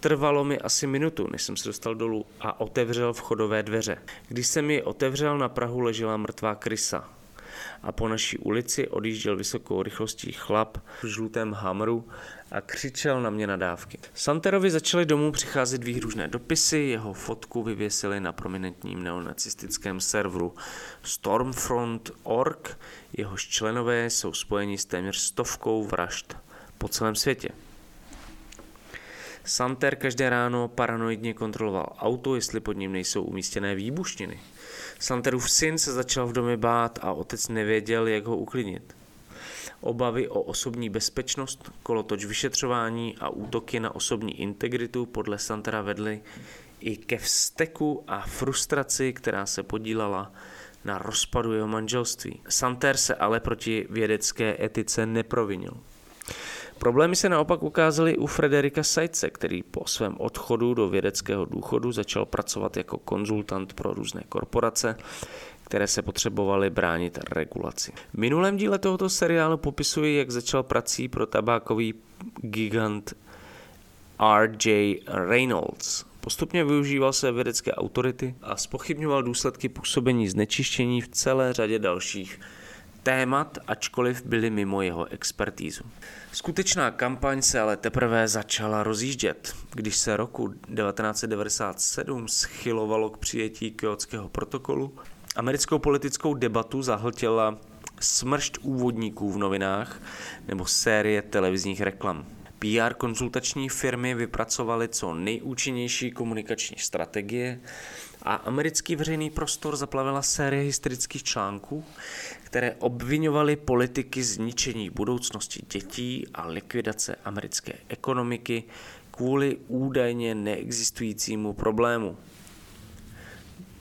Trvalo mi asi minutu, než jsem se dostal dolů a otevřel vchodové dveře. Když jsem ji otevřel, na Prahu ležela mrtvá krysa. A po naší ulici odjížděl vysokou rychlostí chlap v žlutém hamru a křičel na mě nadávky. Santerovi začaly domů přicházet výhružné dopisy, jeho fotku vyvěsili na prominentním neonacistickém serveru Stormfront.org, jehož členové jsou spojeni s téměř stovkou vražd po celém světě. Santer každé ráno paranoidně kontroloval auto, jestli pod ním nejsou umístěné výbušniny. Santerův syn se začal v domě bát a otec nevěděl, jak ho uklidnit. Obavy o osobní bezpečnost, kolotoč vyšetřování a útoky na osobní integritu podle Santera vedly i ke vzteku a frustraci, která se podílala na rozpadu jeho manželství. Santer se ale proti vědecké etice neprovinil. Problémy se naopak ukázaly u Frederika Sajce, který po svém odchodu do vědeckého důchodu začal pracovat jako konzultant pro různé korporace, které se potřebovaly bránit regulaci. V minulém díle tohoto seriálu popisuji, jak začal prací pro tabákový gigant R.J. Reynolds. Postupně využíval své vědecké autority a spochybňoval důsledky působení znečištění v celé řadě dalších témat, ačkoliv byly mimo jeho expertízu. Skutečná kampaň se ale teprve začala rozjíždět, když se roku 1997 schylovalo k přijetí Kyotského protokolu. Americkou politickou debatu zahltila smršť úvodníků v novinách nebo série televizních reklam. PR konzultační firmy vypracovaly co nejúčinnější komunikační strategie a americký veřejný prostor zaplavila série historických článků, které obvinovaly politiky zničení budoucnosti dětí a likvidace americké ekonomiky kvůli údajně neexistujícímu problému.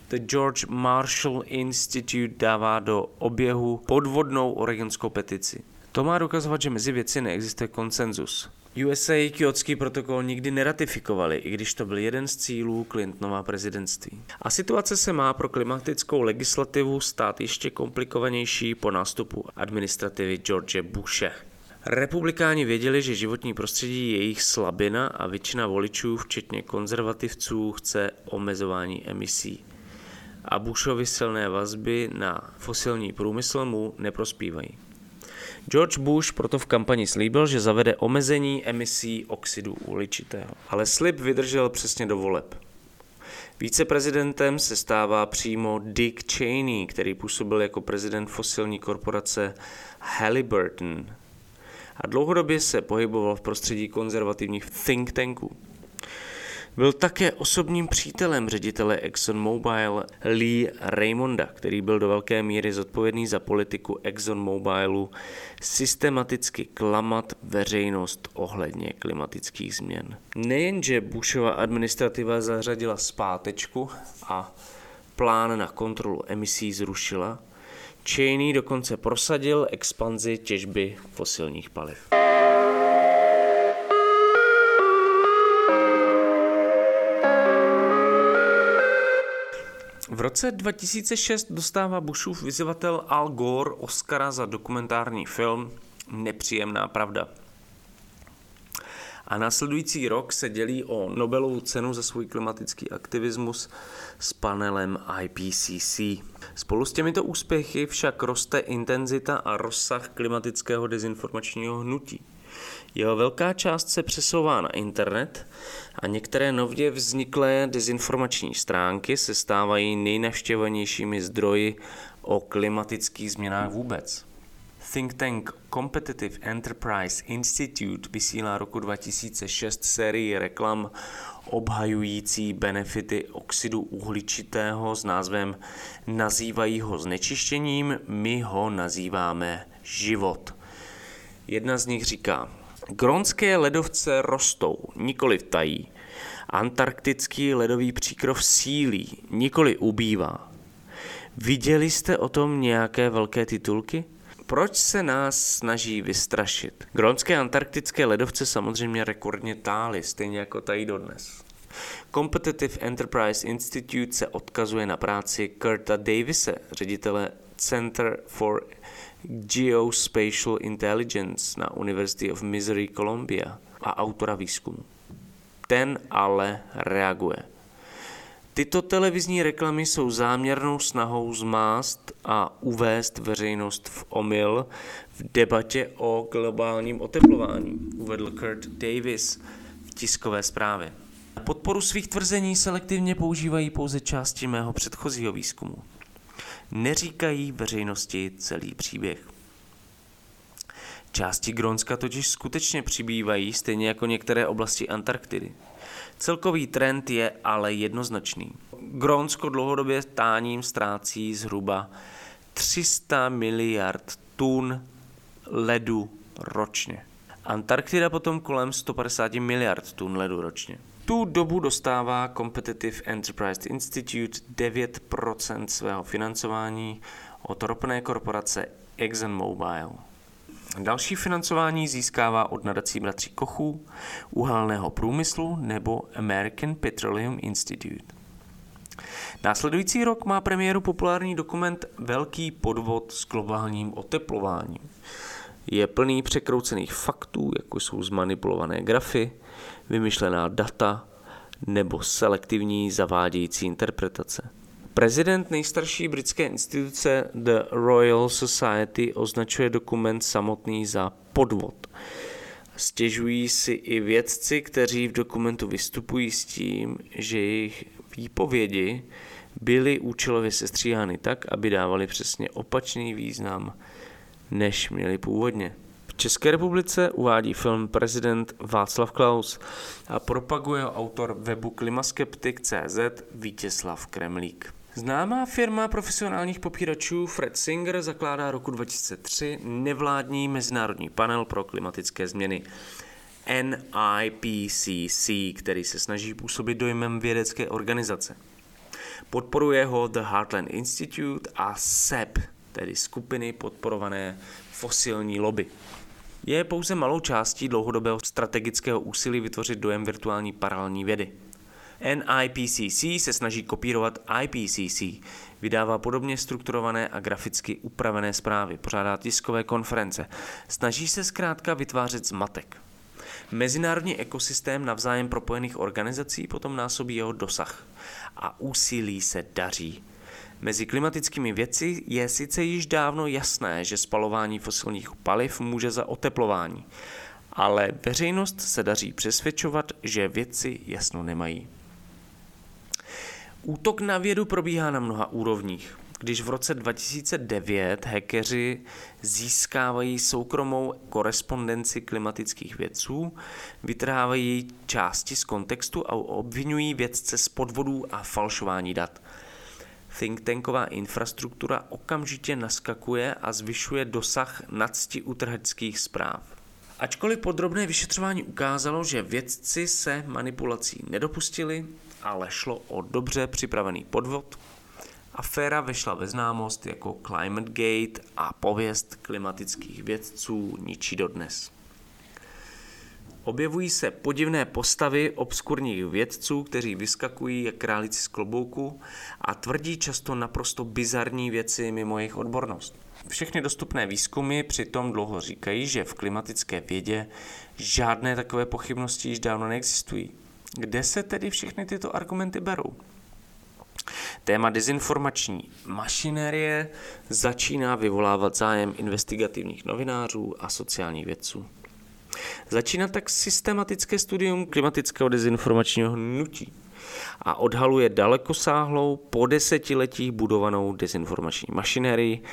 The George Marshall Institute dává do oběhu podvodnou oregonskou petici. To má dokazovat, že mezi věci neexistuje konsenzus. USA Kyotský protokol nikdy neratifikovali, i když to byl jeden z cílů Clintonova prezidentství. A situace se má pro klimatickou legislativu stát ještě komplikovanější po nástupu administrativy George Bushe. Republikáni věděli, že životní prostředí je jejich slabina a většina voličů, včetně konzervativců, chce omezování emisí. A Bushovi silné vazby na fosilní průmysl mu neprospívají. George Bush proto v kampani slíbil, že zavede omezení emisí oxidu uhličitého. Ale slib vydržel přesně do voleb. Víceprezidentem se stává přímo Dick Cheney, který působil jako prezident fosilní korporace Halliburton a dlouhodobě se pohyboval v prostředí konzervativních think tanků. Byl také osobním přítelem ředitele ExxonMobil Lee Raymonda, který byl do velké míry zodpovědný za politiku ExxonMobilu systematicky klamat veřejnost ohledně klimatických změn. Nejenže Bushova administrativa zařadila zpátečku a plán na kontrolu emisí zrušila. Cheney dokonce prosadil expanzi těžby fosilních paliv. V roce 2006 dostává Bushův vyzývatel Al Gore Oscara za dokumentární film Nepříjemná pravda. A následující rok se dělí o Nobelovu cenu za svůj klimatický aktivismus s panelem IPCC. Spolu s těmito úspěchy však roste intenzita a rozsah klimatického dezinformačního hnutí. Jeho velká část se přesouvá na internet a některé nově vzniklé dezinformační stránky se stávají nejnavštěvanějšími zdroji o klimatických změnách vůbec. Think tank Competitive Enterprise Institute vysílá roku 2006 sérii reklam obhajující benefity oxidu uhličitého s názvem Nazývají ho znečištěním, my ho nazýváme život. Jedna z nich říká, Grónské ledovce rostou, nikoli tají. Antarktický ledový příkrov sílí, nikoli ubývá. Viděli jste o tom nějaké velké titulky? Proč se nás snaží vystrašit? Grónské antarktické ledovce samozřejmě rekordně tály, stejně jako tají dodnes. Competitive Enterprise Institute se odkazuje na práci Kurta Davise, ředitele Center for Geospatial Intelligence na University of Missouri Columbia a autora výzkumu. Ten ale reaguje. Tyto televizní reklamy jsou záměrnou snahou zmást a uvést veřejnost v omyl v debatě o globálním oteplování, uvedl Kurt Davis v tiskové zprávě. Podporu svých tvrzení selektivně používají pouze části mého předchozího výzkumu neříkají veřejnosti celý příběh. Části Grónska totiž skutečně přibývají, stejně jako některé oblasti Antarktidy. Celkový trend je ale jednoznačný. Grónsko dlouhodobě táním ztrácí zhruba 300 miliard tun ledu ročně. Antarktida potom kolem 150 miliard tun ledu ročně tu dobu dostává Competitive Enterprise Institute 9% svého financování od ropné korporace ExxonMobil. Další financování získává od nadací bratří Kochů, uhelného průmyslu nebo American Petroleum Institute. Následující rok má premiéru populární dokument Velký podvod s globálním oteplováním. Je plný překroucených faktů, jako jsou zmanipulované grafy, vymyšlená data nebo selektivní zavádějící interpretace. Prezident nejstarší britské instituce The Royal Society označuje dokument samotný za podvod. Stěžují si i vědci, kteří v dokumentu vystupují s tím, že jejich výpovědi byly účelově sestříhány tak, aby dávali přesně opačný význam, než měli původně. České republice uvádí film prezident Václav Klaus a propaguje autor webu klimaskeptik.cz Vítězslav Kremlík. Známá firma profesionálních popíračů Fred Singer zakládá roku 2003 nevládní mezinárodní panel pro klimatické změny NIPCC, který se snaží působit dojmem vědecké organizace. Podporuje ho The Heartland Institute a SEP, tedy skupiny podporované fosilní lobby je pouze malou částí dlouhodobého strategického úsilí vytvořit dojem virtuální paralelní vědy. NIPCC se snaží kopírovat IPCC, vydává podobně strukturované a graficky upravené zprávy, pořádá tiskové konference, snaží se zkrátka vytvářet zmatek. Mezinárodní ekosystém navzájem propojených organizací potom násobí jeho dosah a úsilí se daří. Mezi klimatickými věci je sice již dávno jasné, že spalování fosilních paliv může za oteplování, ale veřejnost se daří přesvědčovat, že věci jasno nemají. Útok na vědu probíhá na mnoha úrovních. Když v roce 2009 hackeři získávají soukromou korespondenci klimatických vědců, vytrhávají části z kontextu a obvinují vědce z podvodů a falšování dat – think tanková infrastruktura okamžitě naskakuje a zvyšuje dosah nadsti utrhačských zpráv. Ačkoliv podrobné vyšetřování ukázalo, že vědci se manipulací nedopustili, ale šlo o dobře připravený podvod, Aféra vešla ve známost jako Climate Gate a pověst klimatických vědců ničí dodnes. Objevují se podivné postavy obskurních vědců, kteří vyskakují jak králici z klobouku a tvrdí často naprosto bizarní věci mimo jejich odbornost. Všechny dostupné výzkumy přitom dlouho říkají, že v klimatické vědě žádné takové pochybnosti již dávno neexistují. Kde se tedy všechny tyto argumenty berou? Téma dezinformační mašinérie začíná vyvolávat zájem investigativních novinářů a sociálních vědců. Začíná tak systematické studium klimatického dezinformačního hnutí a odhaluje dalekosáhlou po desetiletích budovanou dezinformační mašinérii,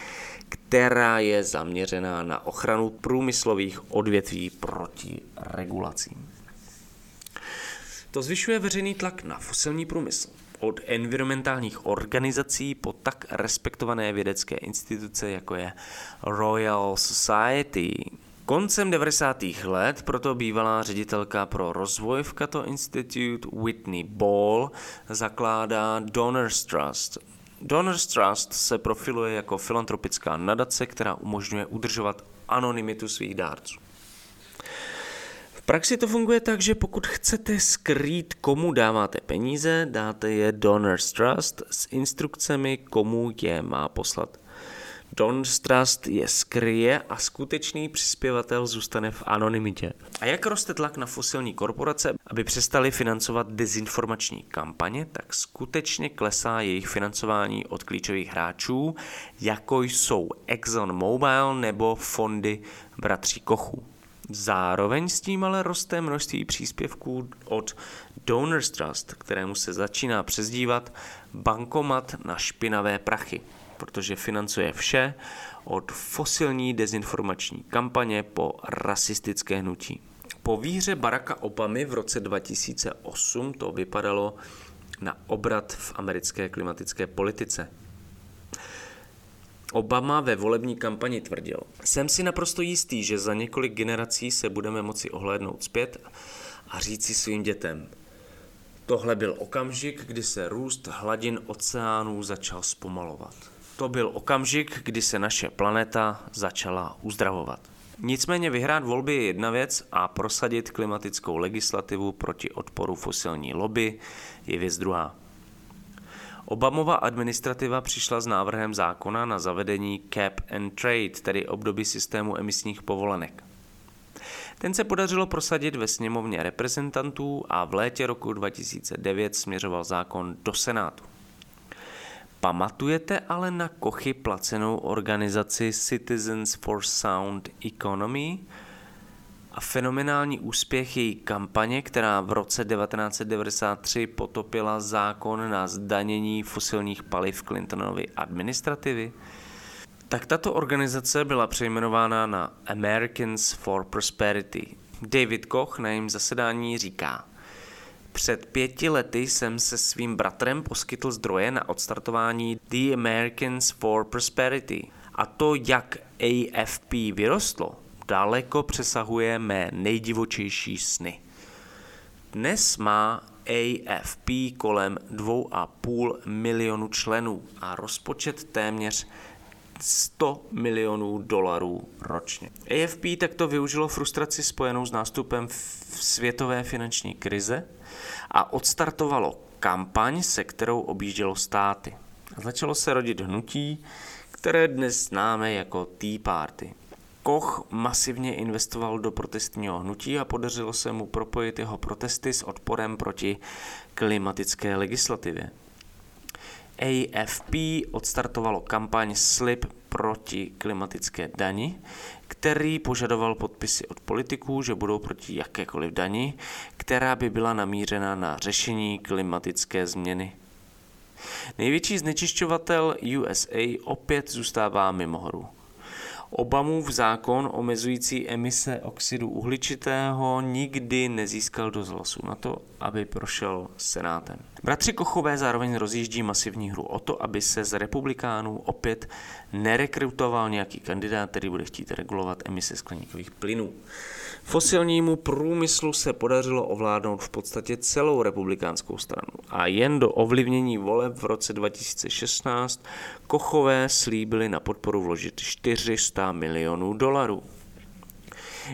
která je zaměřená na ochranu průmyslových odvětví proti regulacím. To zvyšuje veřejný tlak na fosilní průmysl. Od environmentálních organizací po tak respektované vědecké instituce, jako je Royal Society, Koncem 90. let proto bývalá ředitelka pro rozvoj v Cato Institute Whitney Ball zakládá Donors Trust. Donors Trust se profiluje jako filantropická nadace, která umožňuje udržovat anonymitu svých dárců. V praxi to funguje tak, že pokud chcete skrýt, komu dáváte peníze, dáte je Donors Trust s instrukcemi, komu je má poslat. Don Trust je skryje a skutečný přispěvatel zůstane v anonymitě. A jak roste tlak na fosilní korporace, aby přestali financovat dezinformační kampaně, tak skutečně klesá jejich financování od klíčových hráčů, jako jsou Exxon Mobil nebo fondy bratří Kochů. Zároveň s tím ale roste množství příspěvků od Donors Trust, kterému se začíná přezdívat bankomat na špinavé prachy protože financuje vše od fosilní dezinformační kampaně po rasistické hnutí. Po výhře Baracka Obamy v roce 2008 to vypadalo na obrat v americké klimatické politice. Obama ve volební kampani tvrdil, jsem si naprosto jistý, že za několik generací se budeme moci ohlédnout zpět a říci svým dětem, tohle byl okamžik, kdy se růst hladin oceánů začal zpomalovat. To byl okamžik, kdy se naše planeta začala uzdravovat. Nicméně vyhrát volby je jedna věc a prosadit klimatickou legislativu proti odporu fosilní lobby je věc druhá. Obamova administrativa přišla s návrhem zákona na zavedení cap and trade, tedy obdoby systému emisních povolenek. Ten se podařilo prosadit ve sněmovně reprezentantů a v létě roku 2009 směřoval zákon do Senátu. Pamatujete ale na Kochy placenou organizaci Citizens for Sound Economy a fenomenální úspěch její kampaně, která v roce 1993 potopila zákon na zdanění fosilních paliv Clintonovy administrativy? Tak tato organizace byla přejmenována na Americans for Prosperity. David Koch na jejím zasedání říká – před pěti lety jsem se svým bratrem poskytl zdroje na odstartování The Americans for Prosperity. A to, jak AFP vyrostlo, daleko přesahuje mé nejdivočejší sny. Dnes má AFP kolem 2,5 milionu členů a rozpočet téměř 100 milionů dolarů ročně. AFP takto využilo frustraci spojenou s nástupem světové finanční krize a odstartovalo kampaň, se kterou objíždělo státy. Začalo se rodit hnutí, které dnes známe jako Tea Party. Koch masivně investoval do protestního hnutí a podařilo se mu propojit jeho protesty s odporem proti klimatické legislativě. AFP odstartovalo kampaň Slip proti klimatické dani, který požadoval podpisy od politiků, že budou proti jakékoliv dani, která by byla namířena na řešení klimatické změny. Největší znečišťovatel USA opět zůstává mimo hru. Obamův zákon omezující emise oxidu uhličitého nikdy nezískal dost hlasů na to, aby prošel Senátem. Bratři Kochové zároveň rozjíždí masivní hru o to, aby se z republikánů opět nerekrutoval nějaký kandidát, který bude chtít regulovat emise skleníkových plynů. Fosilnímu průmyslu se podařilo ovládnout v podstatě celou republikánskou stranu a jen do ovlivnění voleb v roce 2016 Kochové slíbili na podporu vložit 400 milionů dolarů.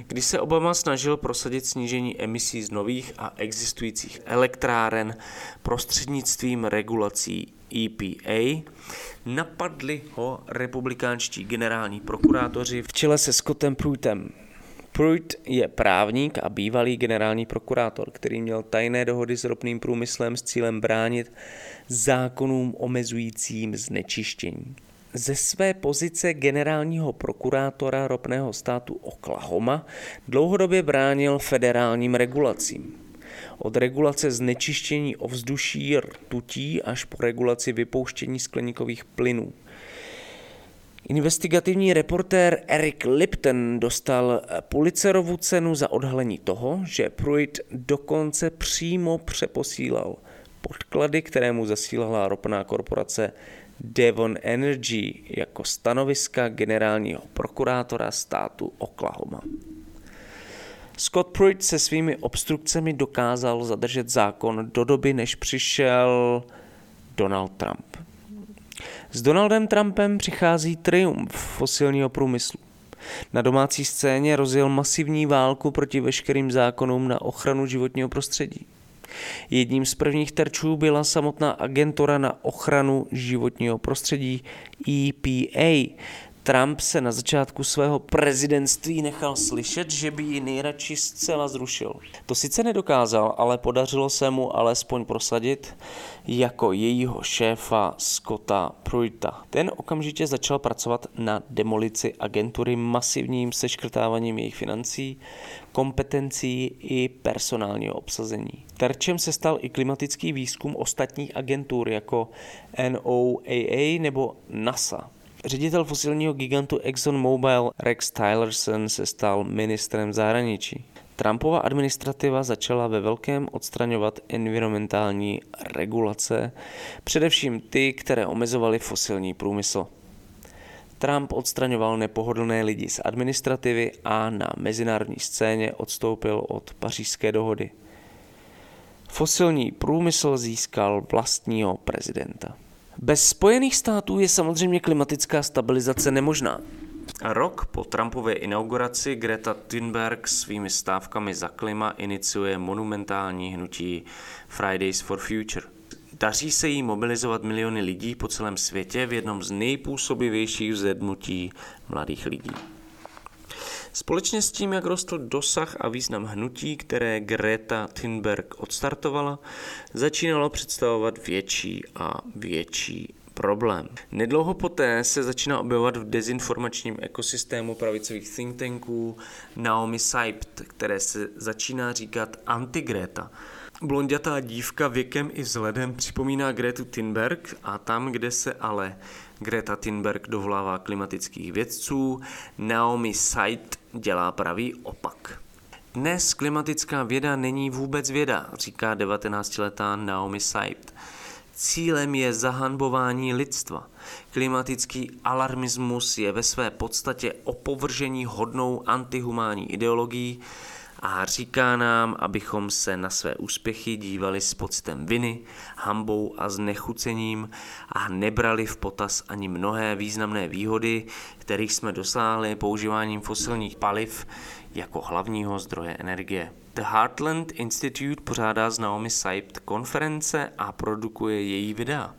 Když se Obama snažil prosadit snížení emisí z nových a existujících elektráren prostřednictvím regulací EPA, napadli ho republikánští generální prokurátoři v čele se Scottem Pruittem. Pruitt je právník a bývalý generální prokurátor, který měl tajné dohody s ropným průmyslem s cílem bránit zákonům omezujícím znečištění. Ze své pozice generálního prokurátora ropného státu Oklahoma dlouhodobě bránil federálním regulacím. Od regulace znečištění ovzduší rtutí až po regulaci vypouštění skleníkových plynů. Investigativní reportér Eric Lipton dostal Pulitzerovu cenu za odhalení toho, že Pruitt dokonce přímo přeposílal podklady, které mu zasílala ropná korporace Devon Energy jako stanoviska generálního prokurátora státu Oklahoma. Scott Pruitt se svými obstrukcemi dokázal zadržet zákon do doby, než přišel Donald Trump. S Donaldem Trumpem přichází triumf fosilního průmyslu. Na domácí scéně rozjel masivní válku proti veškerým zákonům na ochranu životního prostředí. Jedním z prvních terčů byla samotná agentura na ochranu životního prostředí EPA, Trump se na začátku svého prezidentství nechal slyšet, že by ji nejradši zcela zrušil. To sice nedokázal, ale podařilo se mu alespoň prosadit jako jejího šéfa Scotta Pruita. Ten okamžitě začal pracovat na demolici agentury masivním seškrtáváním jejich financí, kompetencí i personálního obsazení. Terčem se stal i klimatický výzkum ostatních agentur jako NOAA nebo NASA. Ředitel fosilního gigantu ExxonMobil Rex Tillerson se stal ministrem zahraničí. Trumpova administrativa začala ve velkém odstraňovat environmentální regulace, především ty, které omezovaly fosilní průmysl. Trump odstraňoval nepohodlné lidi z administrativy a na mezinárodní scéně odstoupil od pařížské dohody. Fosilní průmysl získal vlastního prezidenta. Bez Spojených států je samozřejmě klimatická stabilizace nemožná. A rok po Trumpově inauguraci Greta Thunberg svými stávkami za klima iniciuje monumentální hnutí Fridays for Future. Daří se jí mobilizovat miliony lidí po celém světě v jednom z nejpůsobivějších zednutí mladých lidí. Společně s tím, jak rostl dosah a význam hnutí, které Greta Thunberg odstartovala, začínalo představovat větší a větší problém. Nedlouho poté se začíná objevovat v dezinformačním ekosystému pravicových think tanků Naomi Seipt, které se začíná říkat anti-Greta. Blondětá dívka věkem i vzhledem připomíná Gretu Thunberg a tam, kde se ale Greta Thunberg dovolává klimatických vědců, Naomi Seipt dělá pravý opak. Dnes klimatická věda není vůbec věda, říká 19-letá Naomi Seipt. Cílem je zahanbování lidstva. Klimatický alarmismus je ve své podstatě opovržení hodnou antihumánní ideologií, a říká nám, abychom se na své úspěchy dívali s pocitem viny, hambou a znechucením a nebrali v potaz ani mnohé významné výhody, kterých jsme dosáhli používáním fosilních paliv jako hlavního zdroje energie. The Heartland Institute pořádá s Naomi Seipt konference a produkuje její videa.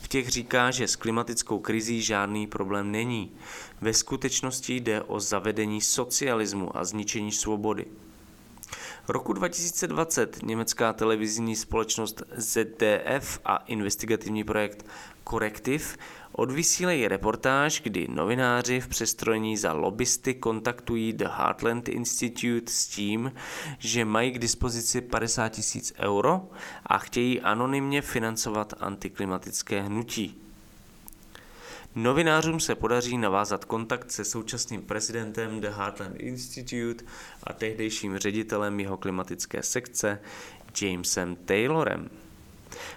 V těch říká, že s klimatickou krizí žádný problém není. Ve skutečnosti jde o zavedení socialismu a zničení svobody. Roku 2020 německá televizní společnost ZDF a investigativní projekt Corrective odvysílejí reportáž, kdy novináři v přestrojení za lobbysty kontaktují The Heartland Institute s tím, že mají k dispozici 50 tisíc euro a chtějí anonymně financovat antiklimatické hnutí. Novinářům se podaří navázat kontakt se současným prezidentem The Heartland Institute a tehdejším ředitelem jeho klimatické sekce Jamesem Taylorem.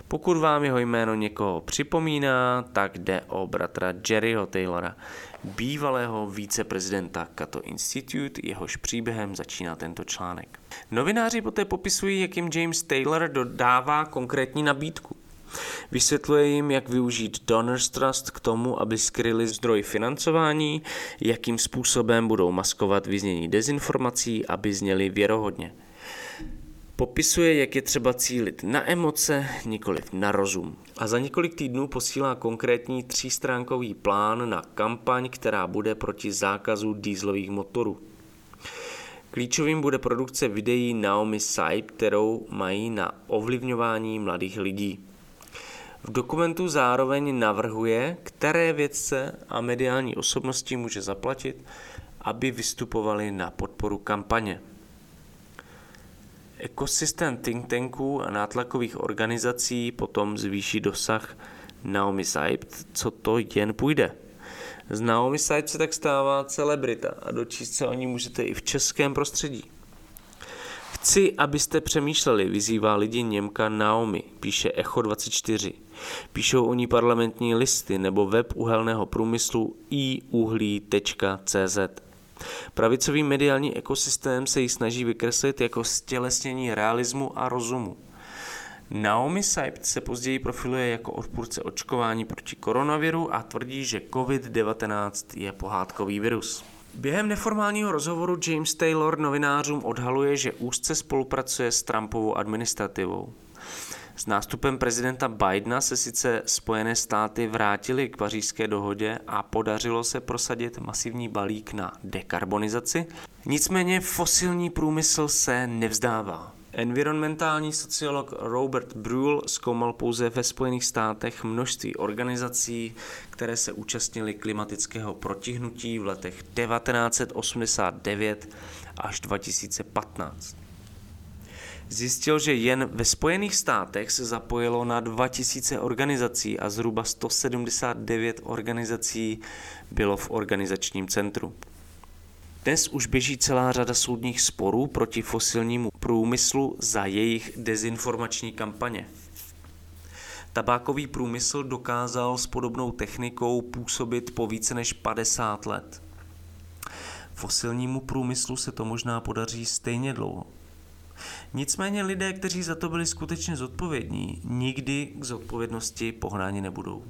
Pokud vám jeho jméno někoho připomíná, tak jde o bratra Jerryho Taylora, bývalého víceprezidenta Cato Institute, jehož příběhem začíná tento článek. Novináři poté popisují, jak jim James Taylor dodává konkrétní nabídku. Vysvětluje jim, jak využít Donors Trust k tomu, aby skryli zdroj financování, jakým způsobem budou maskovat vyznění dezinformací, aby zněli věrohodně. Popisuje, jak je třeba cílit na emoce, nikoliv na rozum. A za několik týdnů posílá konkrétní třístránkový plán na kampaň, která bude proti zákazu dýzlových motorů. Klíčovým bude produkce videí Naomi Saib, kterou mají na ovlivňování mladých lidí. V dokumentu zároveň navrhuje, které vědce a mediální osobnosti může zaplatit, aby vystupovali na podporu kampaně. Ekosystém think tanků a nátlakových organizací potom zvýší dosah Naomi Saib, co to jen půjde. Z Naomi Saib se tak stává celebrita a dočíst se o ní můžete i v českém prostředí. Chci, abyste přemýšleli, vyzývá lidi Němka Naomi, píše Echo24. Píšou o ní parlamentní listy nebo web uhelného průmyslu iuhlí.cz. Pravicový mediální ekosystém se ji snaží vykreslit jako stělesnění realismu a rozumu. Naomi Seibt se později profiluje jako odpůrce očkování proti koronaviru a tvrdí, že COVID-19 je pohádkový virus. Během neformálního rozhovoru James Taylor novinářům odhaluje, že úzce spolupracuje s Trumpovou administrativou. S nástupem prezidenta Bidena se sice Spojené státy vrátily k pařížské dohodě a podařilo se prosadit masivní balík na dekarbonizaci, nicméně fosilní průmysl se nevzdává. Environmentální sociolog Robert Brule zkoumal pouze ve Spojených státech množství organizací, které se účastnily klimatického protihnutí v letech 1989 až 2015 zjistil, že jen ve Spojených státech se zapojilo na 2000 organizací a zhruba 179 organizací bylo v organizačním centru. Dnes už běží celá řada soudních sporů proti fosilnímu průmyslu za jejich dezinformační kampaně. Tabákový průmysl dokázal s podobnou technikou působit po více než 50 let. Fosilnímu průmyslu se to možná podaří stejně dlouho. Nicméně lidé, kteří za to byli skutečně zodpovědní, nikdy k zodpovědnosti pohnáni nebudou.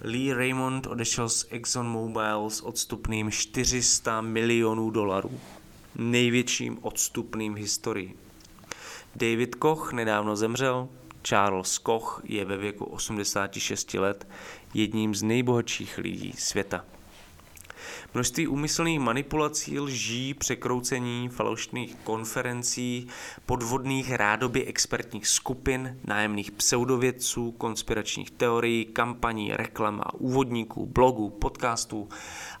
Lee Raymond odešel z ExxonMobil s odstupným 400 milionů dolarů, největším odstupným v historii. David Koch nedávno zemřel, Charles Koch je ve věku 86 let jedním z nejbohatších lidí světa. Množství úmyslných manipulací, lží, překroucení, falešných konferencí, podvodných rádoby expertních skupin, nájemných pseudovědců, konspiračních teorií, kampaní, reklam a úvodníků, blogů, podcastů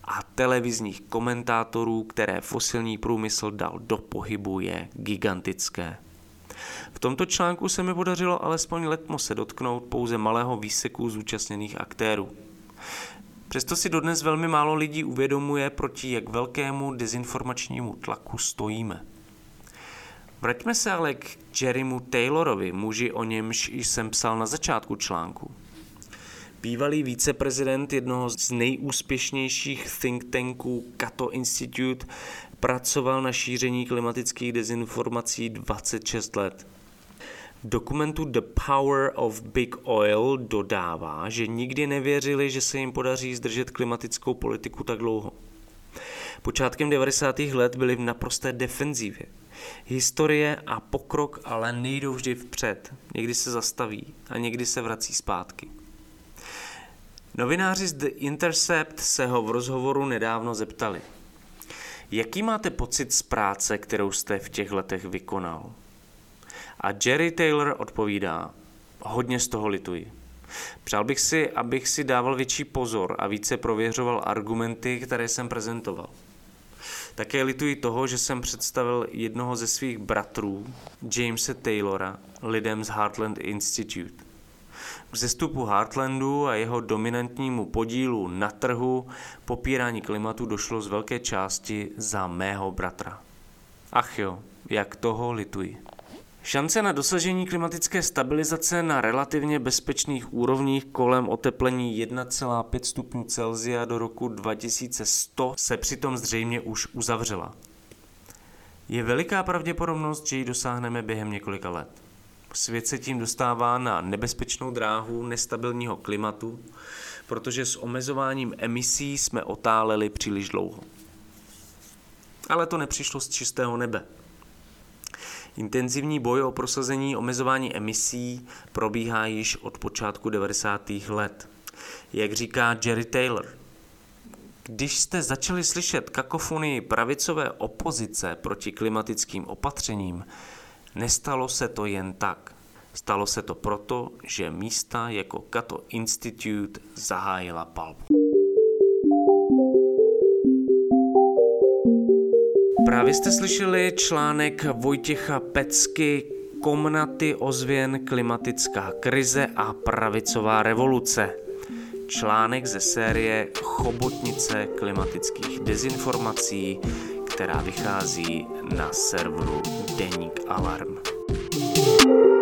a televizních komentátorů, které fosilní průmysl dal do pohybu, je gigantické. V tomto článku se mi podařilo alespoň letmo se dotknout pouze malého výseku zúčastněných aktérů. Přesto si dodnes velmi málo lidí uvědomuje, proti jak velkému dezinformačnímu tlaku stojíme. Vraťme se ale k Jerrymu Taylorovi, muži o němž jsem psal na začátku článku. Bývalý viceprezident jednoho z nejúspěšnějších think tanků Cato Institute pracoval na šíření klimatických dezinformací 26 let dokumentu The Power of Big Oil dodává, že nikdy nevěřili, že se jim podaří zdržet klimatickou politiku tak dlouho. Počátkem 90. let byli v naprosté defenzívě. Historie a pokrok ale nejdou vždy vpřed. Někdy se zastaví a někdy se vrací zpátky. Novináři z The Intercept se ho v rozhovoru nedávno zeptali. Jaký máte pocit z práce, kterou jste v těch letech vykonal? A Jerry Taylor odpovídá, hodně z toho lituji. Přál bych si, abych si dával větší pozor a více prověřoval argumenty, které jsem prezentoval. Také lituji toho, že jsem představil jednoho ze svých bratrů, Jamesa Taylora, lidem z Heartland Institute. K zestupu Heartlandu a jeho dominantnímu podílu na trhu popírání klimatu došlo z velké části za mého bratra. Ach jo, jak toho lituji. Šance na dosažení klimatické stabilizace na relativně bezpečných úrovních kolem oteplení 1,5 stupňů Celsia do roku 2100 se přitom zřejmě už uzavřela. Je veliká pravděpodobnost, že ji dosáhneme během několika let. Svět se tím dostává na nebezpečnou dráhu nestabilního klimatu, protože s omezováním emisí jsme otáleli příliš dlouho. Ale to nepřišlo z čistého nebe. Intenzivní boj o prosazení omezování emisí probíhá již od počátku 90. let. Jak říká Jerry Taylor, když jste začali slyšet kakofonii pravicové opozice proti klimatickým opatřením, nestalo se to jen tak. Stalo se to proto, že místa jako Cato Institute zahájila palbu. Právě jste slyšeli článek Vojtěcha Pecky Komnaty ozvěn klimatická krize a pravicová revoluce. Článek ze série Chobotnice klimatických dezinformací, která vychází na serveru Deník Alarm. thank you